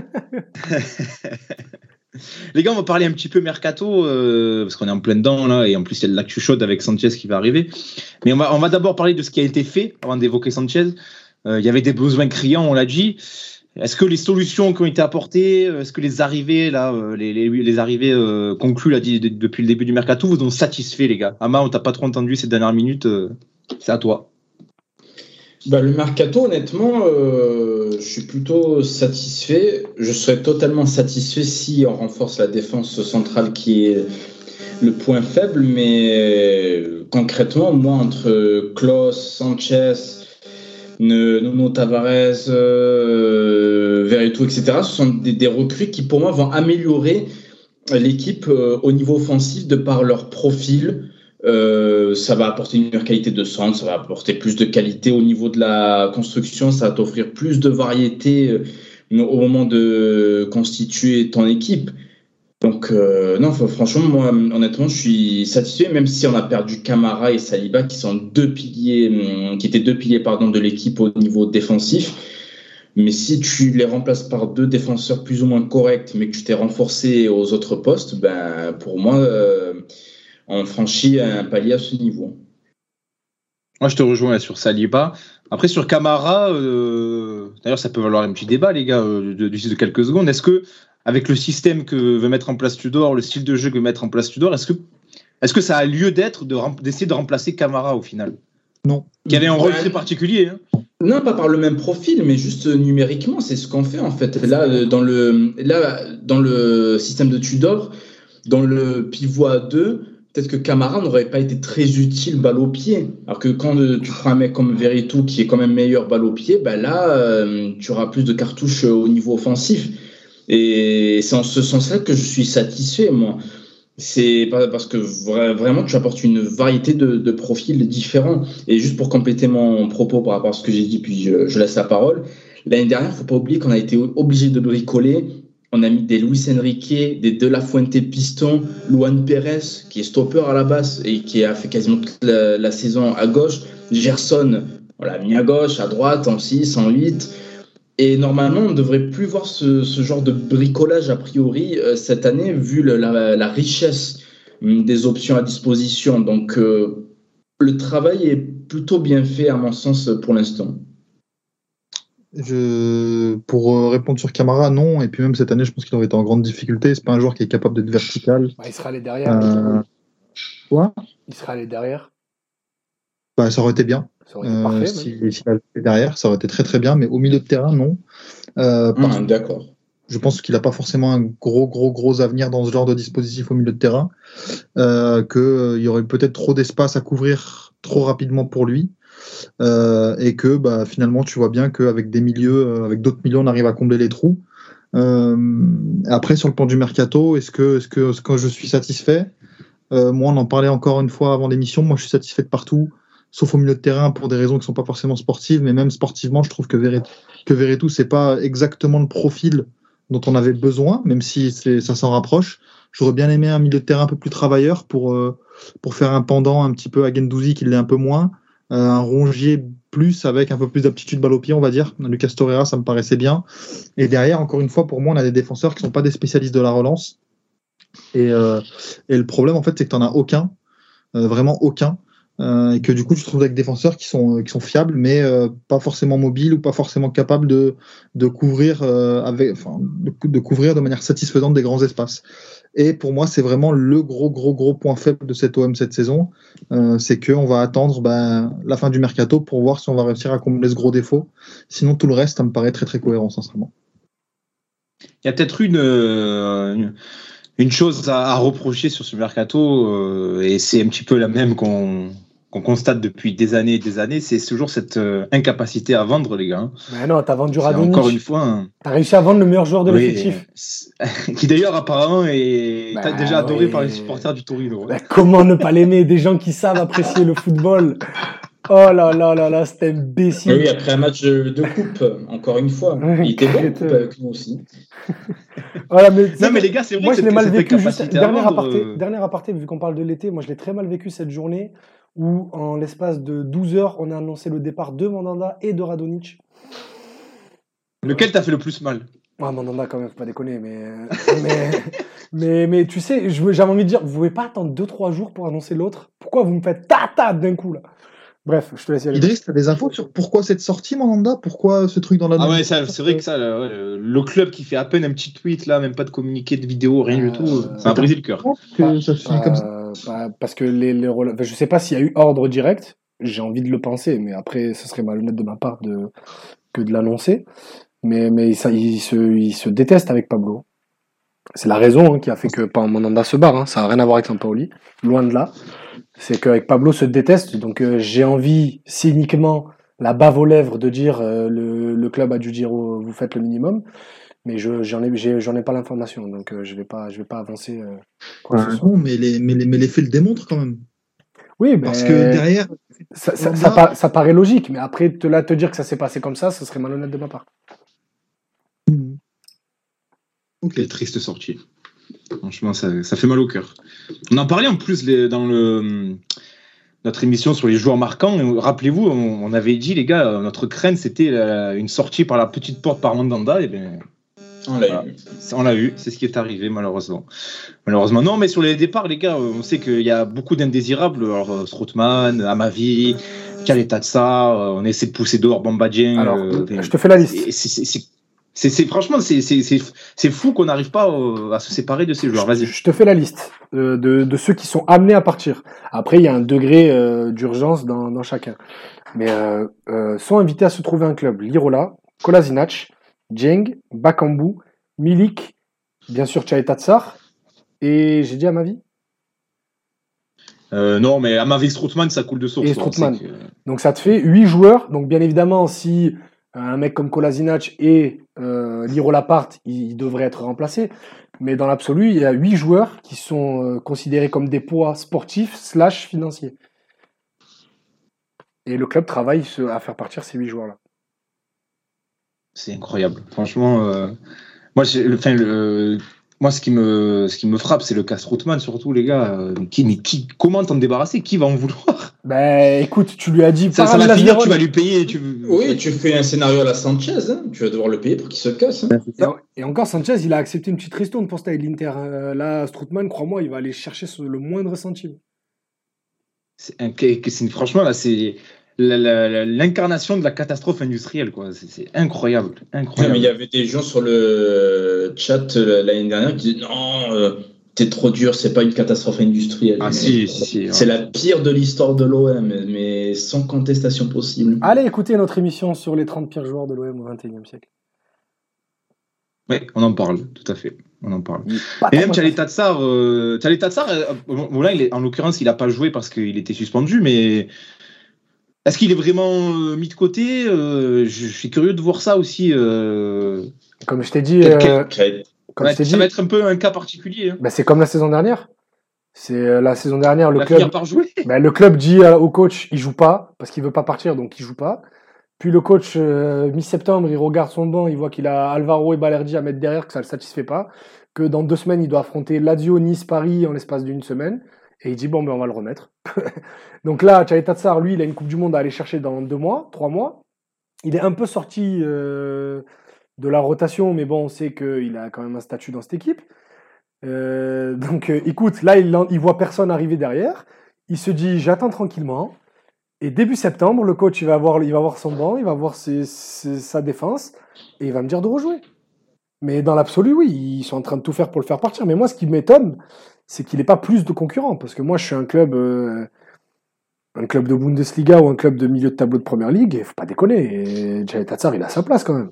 Les gars, on va parler un petit peu mercato euh, parce qu'on est en plein dedans là et en plus il y a de l'actu chaude avec Sanchez qui va arriver. Mais on va, on va d'abord parler de ce qui a été fait avant d'évoquer Sanchez. Euh, il y avait des besoins criants, on l'a dit. Est-ce que les solutions qui ont été apportées, euh, est-ce que les arrivées là, euh, les, arrivées euh, conclues depuis le début du mercato vous ont satisfait les gars? Ama, on t'a pas trop entendu ces dernières minutes, c'est à toi. Bah, le mercato, honnêtement, je suis plutôt satisfait. Je serais totalement satisfait si on renforce la défense centrale qui est le point faible. Mais concrètement, moi, entre Klaus, Sanchez, Nuno Tavares, euh, Verretou, etc., ce sont des, des recrues qui, pour moi, vont améliorer l'équipe euh, au niveau offensif de par leur profil. Euh, ça va apporter une meilleure qualité de centre, ça va apporter plus de qualité au niveau de la construction, ça va t'offrir plus de variété euh, au moment de constituer ton équipe. Donc, euh, non, franchement, moi, honnêtement, je suis satisfait, même si on a perdu Camara et Saliba, qui sont deux piliers, hum, qui étaient deux piliers, pardon, de l'équipe au niveau défensif. Mais si tu les remplaces par deux défenseurs plus ou moins corrects, mais que tu t'es renforcé aux autres postes, ben, pour moi, euh, on franchit un palier à ce niveau. Moi, je te rejoins sur Saliba. Après, sur Camara, euh, d'ailleurs, ça peut valoir un petit débat, les gars, de, de quelques secondes. Est-ce que, avec le système que veut mettre en place Tudor, le style de jeu que veut mettre en place Tudor, est-ce que, est-ce que ça a lieu d'être de rem- d'essayer de remplacer Camara au final? Non. Qui avait un rôle très particulier. Hein Non, pas par le même profil, mais juste numériquement, c'est ce qu'on fait en fait. Là, euh, dans le, là, dans le système de Tudor, dans le pivot à deux, peut-être que Camara n'aurait pas été très utile balle au pied. Alors que quand euh, tu prends un mec comme Veritou qui est quand même meilleur balle au pied, ben là, euh, tu auras plus de cartouches au niveau offensif. Et c'est en ce sens-là que je suis satisfait, moi. C'est parce que vra- vraiment tu apportes une variété de, profils différents. Et juste pour compléter mon propos par rapport à ce que j'ai dit, puis je, laisse la parole. L'année dernière, faut pas oublier qu'on a été obligé de bricoler. On a mis des Luis Enrique, des De La Fuente Piston, Luan Perez, qui est stopper à la base et qui a fait quasiment toute la, la saison à gauche. Gerson, on l'a mis à gauche, à droite, en 6, en 8. Et normalement, on ne devrait plus voir ce, ce genre de bricolage a priori euh, cette année, vu le- la, la richesse hum, des options à disposition. Donc, euh, le travail est plutôt bien fait, à mon sens, pour l'instant. Je... Pour euh, répondre sur Camara, non. Et puis même cette année, je pense qu'il aurait été en grande difficulté. C'est pas un joueur qui est capable d'être vertical. Bah, il sera allé derrière. Euh, Quoi? Il sera allé derrière. bah, Ça aurait été bien. Ça aurait été Euh, parfait. si- avait derrière, ça aurait été très très bien. Mais au milieu de terrain, non. Euh, Hum, D'accord. je pense qu'il n'a pas forcément un gros, gros, gros avenir dans ce genre de dispositif au milieu de terrain. Euh, Qu'il y aurait peut-être trop d'espace à couvrir trop rapidement pour lui. Euh, et que bah, finalement, tu vois bien qu'avec des milieux, euh, avec d'autres milieux, on arrive à combler les trous. Euh, après, sur le plan du mercato, est-ce que, est-ce que, est-ce que je suis satisfait? Euh, Moi, on en parlait encore une fois avant l'émission. Moi, je suis satisfait de partout, sauf au milieu de terrain pour des raisons qui sont pas forcément sportives, mais même sportivement, je trouve que Verretou, que Verretou, c'est pas exactement le profil dont on avait besoin, même si ça s'en rapproche. J'aurais bien aimé un milieu de terrain un peu plus travailleur pour, euh, pour faire un pendant un petit peu à Gendouzi qui l'est un peu moins. Euh, un rongier plus avec un peu plus d'aptitude balle au pied, on va dire. Lucas Torreira, ça me paraissait bien. Et derrière, encore une fois, pour moi, on a des défenseurs qui sont pas des spécialistes de la relance. Et, euh, et le problème, en fait, c'est que tu n'en as aucun, vraiment aucun. Euh, et que du coup, tu te trouves avec des défenseurs qui sont, qui sont fiables, mais euh, pas forcément mobiles ou pas forcément capables de, de, couvrir, euh, avec, enfin, de, couvrir de manière satisfaisante des grands espaces. Et pour moi, c'est vraiment le gros, gros, gros point faible de cette OM cette saison. Euh, c'est qu'on va attendre ben, la fin du mercato pour voir si on va réussir à combler ce gros défaut. Sinon, tout le reste, ça me paraît très, très cohérent, sincèrement. Il y a peut-être une, euh, une, chose à, reprocher sur ce mercato, euh, et c'est un petit peu la même qu'on qu'on constate depuis des années et des années, c'est toujours cette euh, incapacité à vendre, les gars. Mais non, t'as vendu Radonjic. Encore une fois. Un... T'as réussi à vendre le meilleur joueur de oui, l'effectif. <laughs> qui d'ailleurs apparemment est bah, déjà adoré oui. par les supporters du Torino. Bah, comment ne pas l'aimer? Des gens qui savent apprécier le football. Oh là là là là, c'était imbécile. Oui, après un match de coupe, encore une fois. Il était bon coupe avec nous aussi. <laughs> voilà, mais, non, mais les gars, c'est vrai moi, que je l'ai mal vécu. Juste, dernier, vendre, aparté, euh... dernier aparté, vu qu'on parle de l'été, moi je l'ai très mal vécu cette journée où, en l'espace de 12 heures, on a annoncé le départ de Mandanda et de Radonic. Lequel t'a fait le plus mal? Ah, Mandanda, quand même, faut pas déconner, mais, <laughs> mais, mais, mais, tu sais, j'avais envie de dire, vous pouvez pas attendre 2-3 jours pour annoncer l'autre? Pourquoi vous me faites ta-ta d'un coup là? Bref, je te laisse y aller. Idriss, tu as des infos sur pourquoi cette sortie, Mandanda? Pourquoi ce truc dans la. Ah ouais, c'est vrai que ça, le, le, club qui fait à peine un petit tweet là, même pas de communiqué de vidéo, rien euh, du tout, ça a brisé le cœur. Que ça finit comme ça. Bah, parce que les, les je sais pas s'il y a eu ordre direct, j'ai envie de le penser, mais après, ce serait malhonnête de ma part de, que de l'annoncer. Mais, mais ça, il, se, il se déteste avec Pablo. C'est la raison hein, qui a fait que Mandanda se barre. Hein. Ça n'a rien à voir avec Sampaoli, loin de là. C'est qu'avec Pablo se déteste. Donc euh, j'ai envie cyniquement, la bave aux lèvres, de dire euh, le, le, club a dû dire oh, vous faites le minimum. Mais je j'en ai j'en ai pas l'information, donc euh, je vais pas je vais pas avancer. Quoi ah, non, mais les, mais les mais les faits le démontrent quand même. Oui, parce que derrière, ça, ça, ça, par, ça, paraît logique, mais après te là te dire que ça s'est passé comme ça, ce serait malhonnête de ma part. Mmh. Ok, triste sortie. Franchement, ça, ça, fait mal au cœur. On en parlait en plus les, dans le, notre émission sur les joueurs marquants. Rappelez-vous, on, on, avait dit, les gars, notre crainte, c'était une sortie par la petite porte par Mandanda. Et bien, on l'a voilà. eu. On l'a eu, c'est ce qui est arrivé, malheureusement. Malheureusement, non, mais sur les départs, les gars, on sait qu'il y a beaucoup d'indésirables. Alors, Strootman, Amavi, Kaletatsa, on essaie de pousser dehors Bambadien. Alors, euh, je te fais la liste. C'est franchement, c'est fou qu'on n'arrive pas euh, à se séparer de ces joueurs. Vas-y. Je te fais la liste de, de, de, ceux qui sont amenés à partir. Après, il y a un degré euh, d'urgence dans, dans, chacun. Mais euh, euh, sont invités à se trouver un club. Lirola, Kolasinac, Djeng, Bakambu, Milik, bien sûr Tchaetatsar, et j'ai dit à ma vie euh, non, mais Amavi Strootman, ça coule de source. Et Strootman. Que... Donc ça te fait 8 joueurs. Donc bien évidemment, si un mec comme Kolasinac et euh, Liro Lapart, il, il devrait être remplacé. Mais dans l'absolu, il y a huit joueurs qui sont euh, considérés comme des poids sportifs slash financiers. Et le club travaille à faire partir ces huit joueurs-là. C'est incroyable. Franchement, euh, moi, enfin, le, Moi, ce qui me, ce qui me frappe, c'est le cas Strootman, surtout, les gars. Euh, Qui, mais qui, comment t'en débarrasser? Qui va en vouloir? <laughs> Ben écoute, tu lui as dit. Ça, ça va finir, tu vas lui payer. Tu... Oui, tu fais un scénario à la Sanchez, hein. tu vas devoir le payer pour qu'il se casse. hein. Et, en- et encore, Sanchez, il a accepté une petite ristourne pour style l'Inter. Euh, là, Strootman, crois-moi, il va aller chercher le moindre centime. C'est un- franchement, là, c'est l'incarnation de la catastrophe industrielle, quoi. C'est incroyable. Ouais, incroyable. mais il y avait des gens sur le chat euh, l'année dernière qui disaient non, euh, t'es trop dur, c'est pas une catastrophe industrielle. Ah, si, si, si, C'est ouais. la pire de l'histoire de l'OM, mais sans contestation possible. Allez écoutez notre émission sur les 30 pires joueurs de l'OM au 21 e siècle. Ouais, on en parle, tout à fait. On en parle. Pas Et même Tchalé Tatsar, euh, Tatsar, euh, bon, bon, là, il est, en l'occurrence, il n'a pas joué parce qu'il était suspendu, mais est-ce qu'il est vraiment euh, mis de côté Euh, je, je suis curieux de voir ça aussi. euh. Comme je t'ai dit, comme Ouais, ça dit va être un peu un cas particulier. hein. bah, c'est comme la saison dernière. C'est la saison dernière, le va club, finir par jouer. <laughs> bah, le club dit au coach, il joue pas parce qu'il veut pas partir, donc il joue pas. Puis le coach, euh, mi-septembre, il regarde son banc, il voit qu'il a Alvaro et Balerdi à mettre derrière, que ça le satisfait pas, que dans deux semaines, il doit affronter Lazio, Nice, Paris en l'espace d'une semaine. Et il dit, bon, ben, on va le remettre. <laughs> Donc là, Tatsar, lui, il a une Coupe du Monde à aller chercher dans deux mois, trois mois. Il est un peu sorti euh, de la rotation, mais bon, on sait qu'il a quand même un statut dans cette équipe. Euh, donc, euh, écoute, là, il, il voit personne arriver derrière. Il se dit, j'attends tranquillement. Et début septembre, le coach, il va voir, il va voir son banc, il va voir sa défense, et il va me dire de rejouer. Mais dans l'absolu, oui, ils sont en train de tout faire pour le faire partir. Mais moi, ce qui m'étonne, c'est qu'il n'ait pas plus de concurrents. Parce que moi, je suis un club, euh, un club de Bundesliga ou un club de milieu de tableau de première ligue. Il faut pas déconner. Et Jay Tatsar, il a sa place quand même.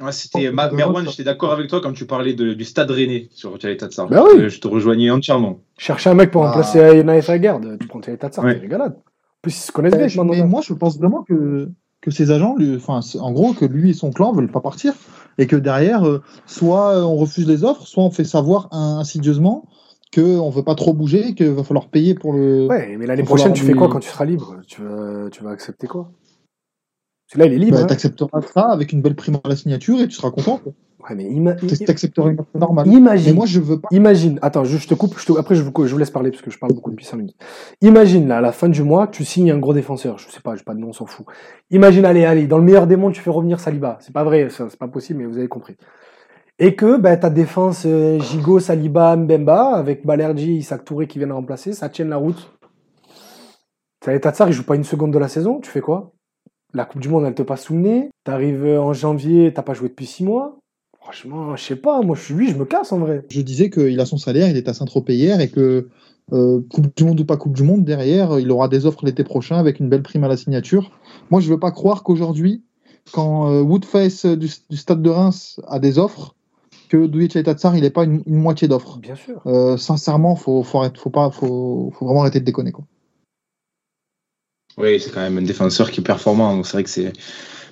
Ouais, c'était Ma- Merwan, j'étais d'accord avec toi quand tu parlais de- du stade rennais sur Tchalé Tatsar. Bah oui. Euh, Je te rejoignais entièrement. Chercher un mec pour Ah. remplacer Naïf Aguerd, tu prends Jay Tatsar, Ouais. c'est régalade. En plus, ils se connaissent Euh, bien. moi, je pense vraiment que, que ces agents, lui, enfin, en gros, que lui et son clan veulent pas partir et que derrière, euh, soit euh, on refuse les offres, soit on fait savoir in- insidieusement qu'on veut pas trop bouger, qu'il va falloir payer pour le. Ouais, mais l'année prochaine, tu fais quoi quand tu seras libre? Tu vas, tu vas accepter quoi? Parce que là, il est libre. Bah, hein. T'accepteras ça avec une belle prime à la signature et tu seras content. quoi. Ouais, mais ima- T'accepteras une offre normale. imagine. Mais moi, je veux pas. Imagine, attends, je, je te coupe, je te- après je vous, je vous laisse parler parce que je parle beaucoup depuis 5 minutes. Imagine, là, à la fin du mois, tu signes un gros défenseur, je sais pas, j'ai pas de nom, on s'en fout. Imagine, allez, allez, dans le meilleur des mondes, tu fais revenir Saliba. C'est pas vrai, c'est pas possible, mais vous avez compris. Et que bah, ta défense, euh, Gigot, Saliba, Mbemba, avec Balerdi, Isaac Touré qui viennent remplacer, ça tienne la route. Ça Tatsar, il joue pas une seconde de la saison, tu fais quoi? La Coupe du Monde, elle te passe sous le nez. T'arrives euh, en janvier, t'as pas joué depuis 6 mois. Franchement, je sais pas, moi je suis lui, je me casse en vrai. Je disais qu'il a son salaire, il est à Saint-Tropez hier et que euh, Coupe du Monde ou pas Coupe du Monde, derrière, il aura des offres l'été prochain avec une belle prime à la signature. Moi, je veux pas croire qu'aujourd'hui, quand euh, Woodface du Stade de Reims a des offres, que Douye Tatsar, il n'ait pas une, une moitié d'offres. Bien sûr. Euh, sincèrement, faut, faut, arrêter- faut, pas, faut, faut vraiment arrêter de déconner. Quoi. Oui, c'est quand même un défenseur qui est performant. donc C'est vrai que c'est.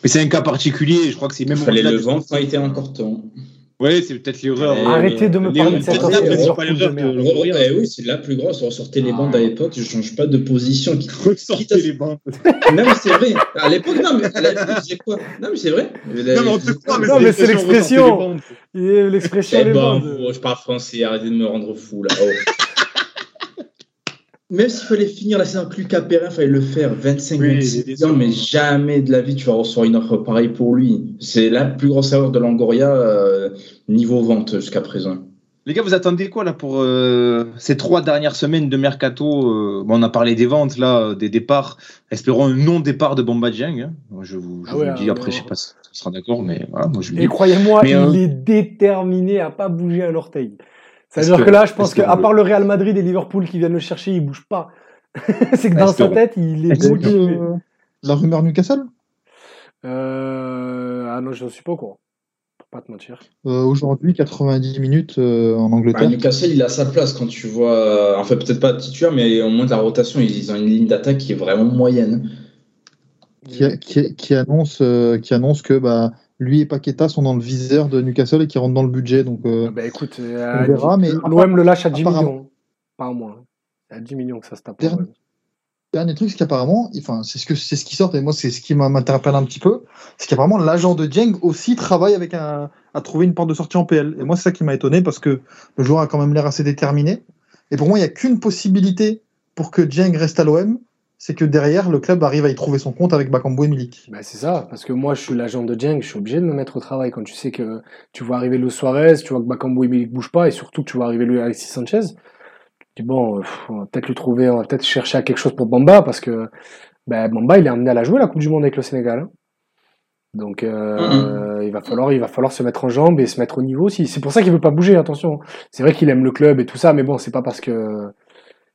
Mais c'est un cas particulier. Je crois que c'est même. Il fallait au-delà le du- vendre quand il était encore temps. Ouais, c'est peut-être l'erreur. Arrêtez de me parler de cette c'est l'ouvrir. eh oui, c'est la plus grosse. Ressortez les Ah. bandes à l'époque, je change pas de position. Qui... <laughs> Ressortez les bancs. <laughs> Non, mais c'est vrai. À l'époque, non, mais disais quoi? Non, mais c'est vrai. Non, mais on te croit, mais Non, mais c'est l'expression, l'expression. l'expression Eh les ben, bandes. vous, je parle français, arrêtez de me rendre fou là. Même s'il fallait finir la saison avec Lucas Perrin, il fallait le faire 25 Oui, 26 il est ans, mais jamais de la vie tu vas recevoir une offre pareille pour lui. C'est la plus grosse erreur de Langoria euh, niveau vente jusqu'à présent. Les gars, vous attendez quoi là pour euh, ces trois dernières semaines de mercato euh, bon, On a parlé des ventes là, des départs. Espérons un non-départ de Bomba Dieng. hein. Moi, Je vous, je Ah vous ouais, le dis ah, après, non. je sais pas si tu seras d'accord, mais voilà, moi je le Et croyez-moi, il euh, est déterminé à pas bouger un orteil. C'est-à-dire que- que là, je pense que qu'à part le Real Madrid et Liverpool qui viennent le chercher, il bouge pas. <laughs> c'est que dans sa que- tête, il est vu, euh, la rumeur Newcastle? Euh... Ah non, je ne suis pas au courant. Pour pas te mentir. Euh, Aujourd'hui, 90 minutes euh, en Bah, Angleterre. Newcastle, il a sa place quand tu vois. euh, Enfin, peut-être pas titulaire, mais au moins de la rotation, ils ont une ligne d'attaque qui est vraiment moyenne. qui, qui- qui annonce, euh, qui annonce que bah, lui et Paqueta sont dans le viseur de Newcastle et qui rentrent dans le budget. Donc, euh, Ah bah écoute, on euh, verra. Mais l'OM le lâche à 10 apparemment- millions. Pas. C'est à 10 millions que ça se tape. Dernier- Dernier truc, c'est qu'apparemment, enfin, c'est ce que c'est ce qui sort et moi c'est ce qui m'interpelle un petit peu, c'est qu'apparemment l'agent de Jeng aussi travaille avec un à trouver une porte de sortie en PL. Et moi c'est ça qui m'a étonné parce que le joueur a quand même l'air assez déterminé. Et pour moi, il n'y a qu'une possibilité pour que Jeng reste à l'OM, c'est que derrière le club arrive à y trouver son compte avec Bakambu et Milik. Bah, c'est ça, parce que moi je suis l'agent de Jeng, je suis obligé de me mettre au travail quand tu sais que tu vois arriver le Suarez, tu vois que Bakambu et Milik bougent pas, et surtout que tu vois arriver le Alexis Sanchez. Tu dis bon, euh, pff, on va peut-être lui trouver, on va peut-être chercher à quelque chose pour Bamba, parce que bah, Bamba il est amené à la jouer la Coupe du Monde avec le Sénégal. hein. Donc euh, il va falloir, il va falloir se mettre en jambe et se mettre au niveau aussi. C'est pour ça qu'il veut pas bouger, attention. C'est vrai qu'il aime le club et tout ça, mais bon, c'est pas parce que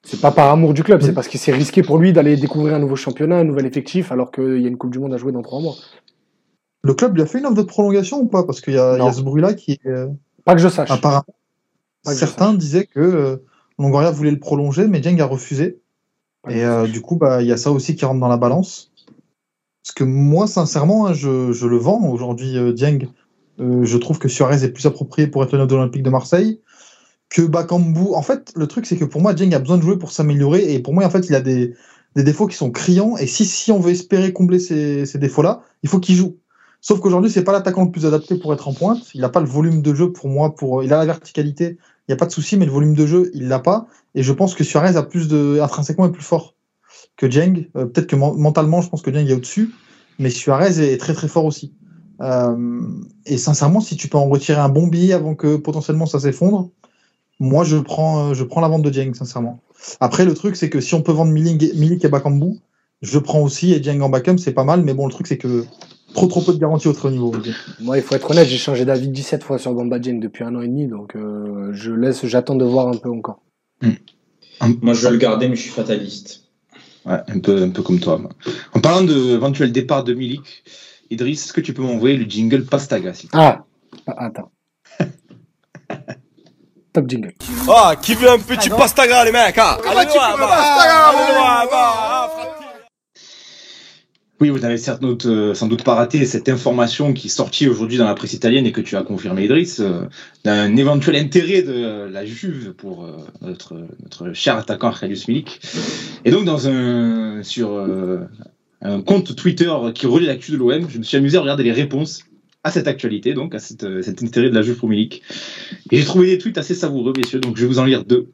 c'est pas par amour du club, c'est parce que c'est risqué pour lui d'aller découvrir un nouveau championnat, un nouvel effectif, alors qu'il y a une Coupe du Monde à jouer dans trois mois. Le club lui a fait une offre de prolongation ou pas? Parce qu'il y, a y ce bruit-là qui est euh, Pas que je sache. apparemment. Certains disaient que euh, Longoria voulait le prolonger, mais Jeng a refusé. Pas Et euh, du coup, bah, il y a ça aussi qui rentre dans la balance. Parce que moi, sincèrement, hein, je, je le vends aujourd'hui, euh, Dieng. Euh, je trouve que Suarez est plus approprié pour être le neuf de l'Olympique de Marseille que Bakambu. En fait, le truc, c'est que pour moi, Dieng a besoin de jouer pour s'améliorer. Et pour moi, en fait, il a des, défauts qui sont criants. Et si, si on veut espérer combler ces, défauts-là, il faut qu'il joue. Sauf qu'aujourd'hui, c'est pas l'attaquant le plus adapté pour être en pointe. Il n'a pas le volume de jeu pour moi. Pour, il a la verticalité, il n'y a pas de souci, mais le volume de jeu, il l'a pas. Et je pense que Suarez a plus de, intrinsèquement est plus fort que Jeng. Euh, Peut-être que men- mentalement, je pense que Jeng est au-dessus, mais Suarez est très très fort aussi. Euh, et sincèrement, si tu peux en retirer un bon billet avant que potentiellement ça s'effondre, moi je prends, euh, je prends la vente de Jeng, sincèrement. Après, le truc, c'est que si on peut vendre Milik, Milik et Bakambu, je prends aussi et Jeng en backup, c'est pas mal, mais bon, le truc, c'est que trop trop peu de garanties au très haut niveau. Moi, il faut être honnête, j'ai changé d'avis 17 fois sur Bamba Dieng depuis un an et demi, donc euh, je laisse, j'attends de voir un peu encore. Moi, je vais le garder, mais je suis fataliste. Ouais, un peu, un peu comme toi. moi. En parlant d'éventuel départ de Milik, Idriss, est-ce que tu peux m'envoyer le jingle Pastaga Ah, ah, attends. Top jingle. Ah, qui veut un petit pastaga, les mecs, hein Allez, loin, va. Allez, loin, va, hein, frère. Oui, vous n'avez sans doute, euh, sans doute pas raté cette information qui est sortie aujourd'hui dans la presse italienne et que tu as confirmé, Idriss, euh, d'un éventuel intérêt de la Juve pour euh, notre, notre cher attaquant Arkadiusz Milik. Et donc, dans un, sur euh, un compte Twitter qui relie l'actu de l'OM, je me suis amusé à regarder les réponses à cette actualité, donc à cette, euh, cet intérêt de la Juve pour Milik. Et j'ai trouvé des tweets assez savoureux, messieurs, donc je vais vous en lire deux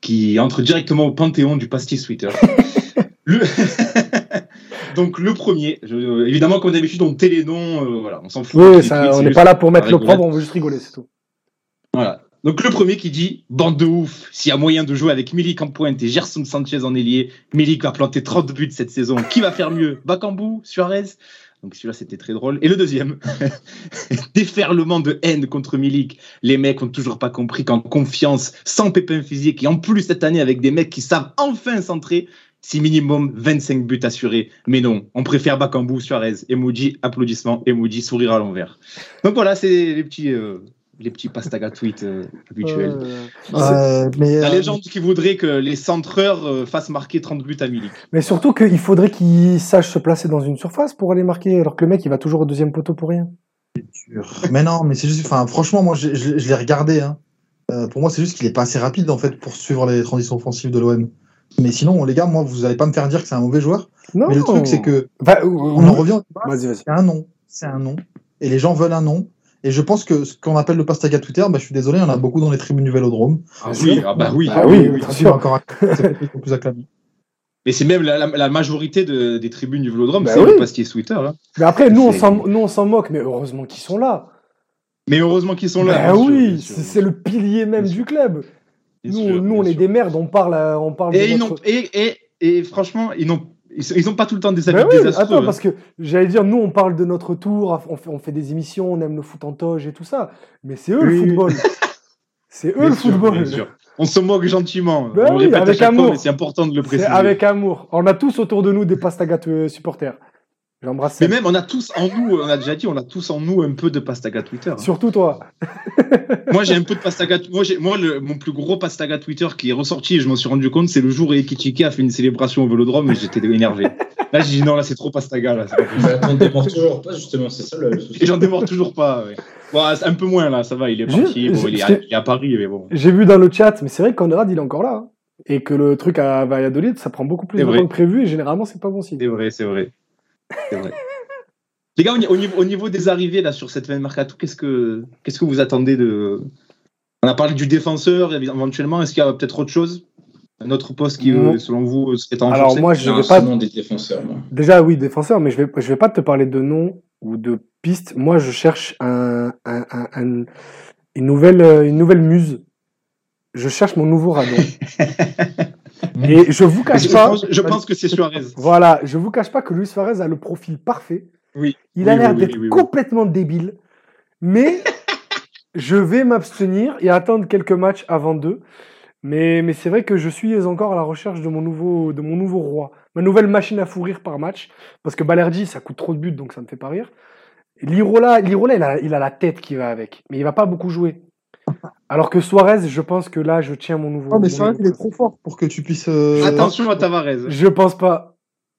qui entrent directement au panthéon du pastis Twitter. <laughs> Le... <laughs> Donc le premier, je- évidemment comme d'habitude on noms, euh, voilà, on s'en fout. Oui, Les ça, tweets, on n'est pas là pour mettre le propre, on veut juste rigoler, c'est tout. Voilà. Donc le premier qui dit bande de ouf, s'il y a moyen de jouer avec Milik en pointe et Gerson Sanchez en ailier, Milik va planter 30 buts cette saison. Qui va faire mieux? Bakambu, Suarez? Donc celui-là c'était très drôle. Et le deuxième, <laughs> déferlement de haine contre Milik. Les mecs ont toujours pas compris qu'en confiance, sans pépin physique et en plus cette année avec des mecs qui savent enfin centrer, si minimum 25 buts assurés. Mais non, on préfère Bakambu, Suarez, emoji, applaudissements, emoji, sourire à l'envers. Donc voilà, c'est les petits, euh, les petits pastaga tweets euh, habituels. Euh, Euh, mais, La euh, légende qui voudrait que les centreurs euh, fassent marquer 30 buts à Milik. Mais surtout qu'il faudrait qu'il sache se placer dans une surface pour aller marquer, alors que le mec il va toujours au deuxième poteau pour rien. Mais non, mais c'est juste, enfin, franchement, moi, je, je- je l'ai regardé. Hein. Euh, pour moi, c'est juste qu'il est pas assez rapide en fait pour suivre les transitions offensives de l'OM. Mais sinon, les gars, moi, vous allez pas me faire dire que c'est un mauvais joueur. Non. Mais le truc, c'est que on en revient. C'est un nom, c'est un nom, et les gens veulent un nom. Et je pense que ce qu'on appelle le pastaga Twitter, bah, je suis désolé, il y en a beaucoup dans les tribunes du Vélodrome. Ah oui, ah bah oui. Ah oui, bien bien sûr. encore, plus acclamé. Mais c'est même la, la- la majorité de- des tribunes du Vélodrome, Bah c'est oui. le pastier Twitter. hein. Mais après, nous on s'en, nous on s'en moque, mais heureusement qu'ils sont là. Mais heureusement qu'ils sont là. Bah sûr, oui, c'est, c'est le pilier même Bien du club. Bien Nous, sûr, nous on est sûr. des merdes, on parle, à- on parle de Et, ils notre- n'ont- et, et, et franchement, ils n'ont ils, sont- ils ont pas tout le temps des Bah habits oui, désastreux. attends, hein. parce que j'allais dire, nous on parle de notre tour, on fait, on fait des émissions, on aime le foot en toge et tout ça, mais c'est eux le football. C'est eux Bien le sûr, football. bien sûr. On se moque gentiment. Bah on oui, répète à avec chaque fois, amour. mais c'est important de le préciser. avec amour. On a tous autour de nous des pastagat euh, supporters. J'embrasse. Mais même, on a tous en nous, on a déjà dit, on a tous en nous un peu de pastaga Twitter. hein. Surtout toi. <laughs> Moi, j'ai un peu de pastaga. Moi, j'ai, moi le, mon plus gros pastaga Twitter qui est ressorti et je m'en suis rendu compte, c'est le jour où Ekichike a fait une célébration au vélodrome et j'étais énervé. Là, j'ai dit non, là, c'est trop pastaga. Là, c'est pas possible. Bah, on ne démord toujours pas, justement, c'est ça le souci. et j'en démords toujours pas. Ouais. Bon, c'est un peu moins là, ça va, il est parti. Bon, il, est à, c'est- il est à Paris, mais bon. J'ai vu dans le chat, mais c'est vrai que Conrad il est encore là. hein. Et que le truc à Valladolid, ça prend beaucoup plus de temps que prévu et généralement, c'est pas bon signe. C'est vrai, c'est vrai. C'est vrai. Les gars, au ni- au niveau, au niveau des arrivées là sur cette fin de mercato, qu'est-ce que qu'est-ce que vous attendez de On a parlé du défenseur éventuellement. Est-ce qu'il y a peut-être autre chose, un autre poste qui, euh, selon vous, serait en Alors moi, je Non, vais pas. seulement des défenseurs, moi. Déjà, oui, défenseur, mais je vais, je vais pas te parler de nom ou de piste. Moi, je cherche un, un- un- un- une, nouvelle, une nouvelle muse. Je cherche mon nouveau radon. <laughs> Et je vous cache je, pas. pense, je pense que c'est Suarez. Voilà, je vous cache pas que Luis Suarez a le profil parfait. Oui. Il a l'air oui, d'être oui, complètement débile, mais <laughs> je vais m'abstenir et attendre quelques matchs avant d'eux. Mais, mais c'est vrai que je suis encore à la recherche de mon nouveau, de mon nouveau roi, ma nouvelle machine à fou rire par match, parce que Balerdi, ça coûte trop de buts, donc ça me fait pas rire. Lirola, Lirola il, a, il a la tête qui va avec, mais il va pas beaucoup jouer. Alors que Suarez, je pense que là, je tiens mon nouveau. Non, mais mon c'est vrai nouveau qu'il est trop fort pour que tu puisses. euh, Attention à Tavares. je pense pas.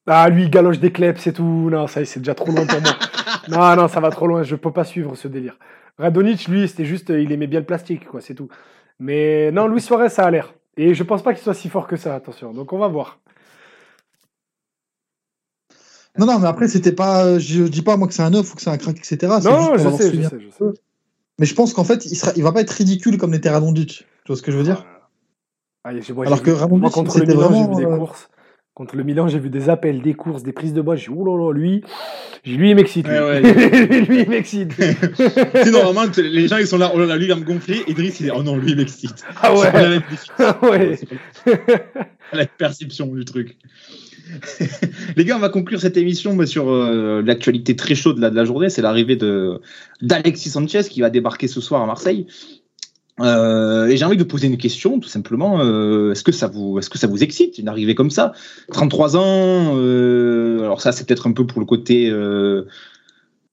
Ah, lui, il galoche des kleps, c'est tout. Non, ça, y est, c'est déjà trop loin pour moi. <laughs> non, non, ça va trop loin. Je peux pas suivre ce délire. Radonic, lui, c'était juste, il aimait bien le plastique, quoi, c'est tout. Mais non, Luis Suarez, ça a l'air. Et je pense pas qu'il soit si fort que ça, attention. Donc, on va voir. Non, non, mais après, c'était pas. Je, je dis pas, moi, que c'est un œuf ou que c'est un crack, etc. Non, je sais, je sais, je sais. Mais je pense qu'en fait, il, sera, il va pas être ridicule comme l'était Radonjic. Tu vois ce que je veux dire? Ah, j'ai- moi, Alors j'ai que moi, contre le c'était Milan, j'ai vraiment, vu des euh, courses. Contre le Milan, j'ai vu des appels, des courses, des prises de bois. J'ai dit, oulala, lui, lui, il m'excite. Lui, Ouais, <laughs> lui il m'excite. Si <laughs> normalement les gens ils sont là, oh là là, lui il va me gonfler. Idriss il est, oh non, lui il m'excite. Ah C'est ouais. même définition. <laughs> ouais. C'est la perception du truc. <laughs> Les gars, on va conclure cette émission mais sur euh, l'actualité très chaude là, de la journée. C'est l'arrivée de d'Alexis Sanchez qui va débarquer ce soir à Marseille. Euh, et j'ai envie de vous poser une question, tout simplement. Euh, est-ce que ça vous, est-ce que ça vous excite une arrivée comme ça? 33 ans. alors ça, c'est peut-être un peu pour le côté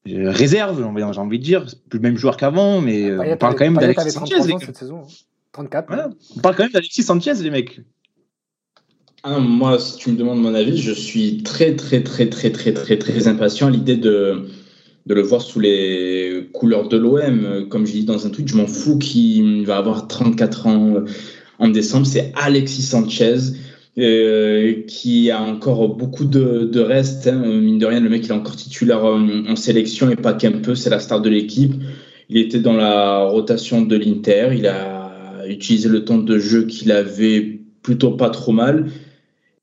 réserve, j'ai envie, de dire. Plus le même joueur qu'avant, mais euh, on parle quand même d'Alexis Sanchez. 33 les ans gars. cette saison. hein. 34. Voilà. On parle quand même d'Alexis Sanchez, les mecs. Moi, si tu me demandes mon avis, je suis très, très, très, très, très, très, très impatient à l'idée de, de le voir sous les couleurs de l'OM. Comme je dis dans un tweet, je m'en fous qu'il va avoir 34 ans en décembre. C'est Alexis Sanchez. euh, qui a encore beaucoup de, de reste. hein. Mine de rien, le mec, il est encore titulaire en sélection et pas qu'un peu, c'est la star de l'équipe. Il était dans la rotation de l'Inter. Il a utilisé le temps de jeu qu'il avait plutôt pas trop mal.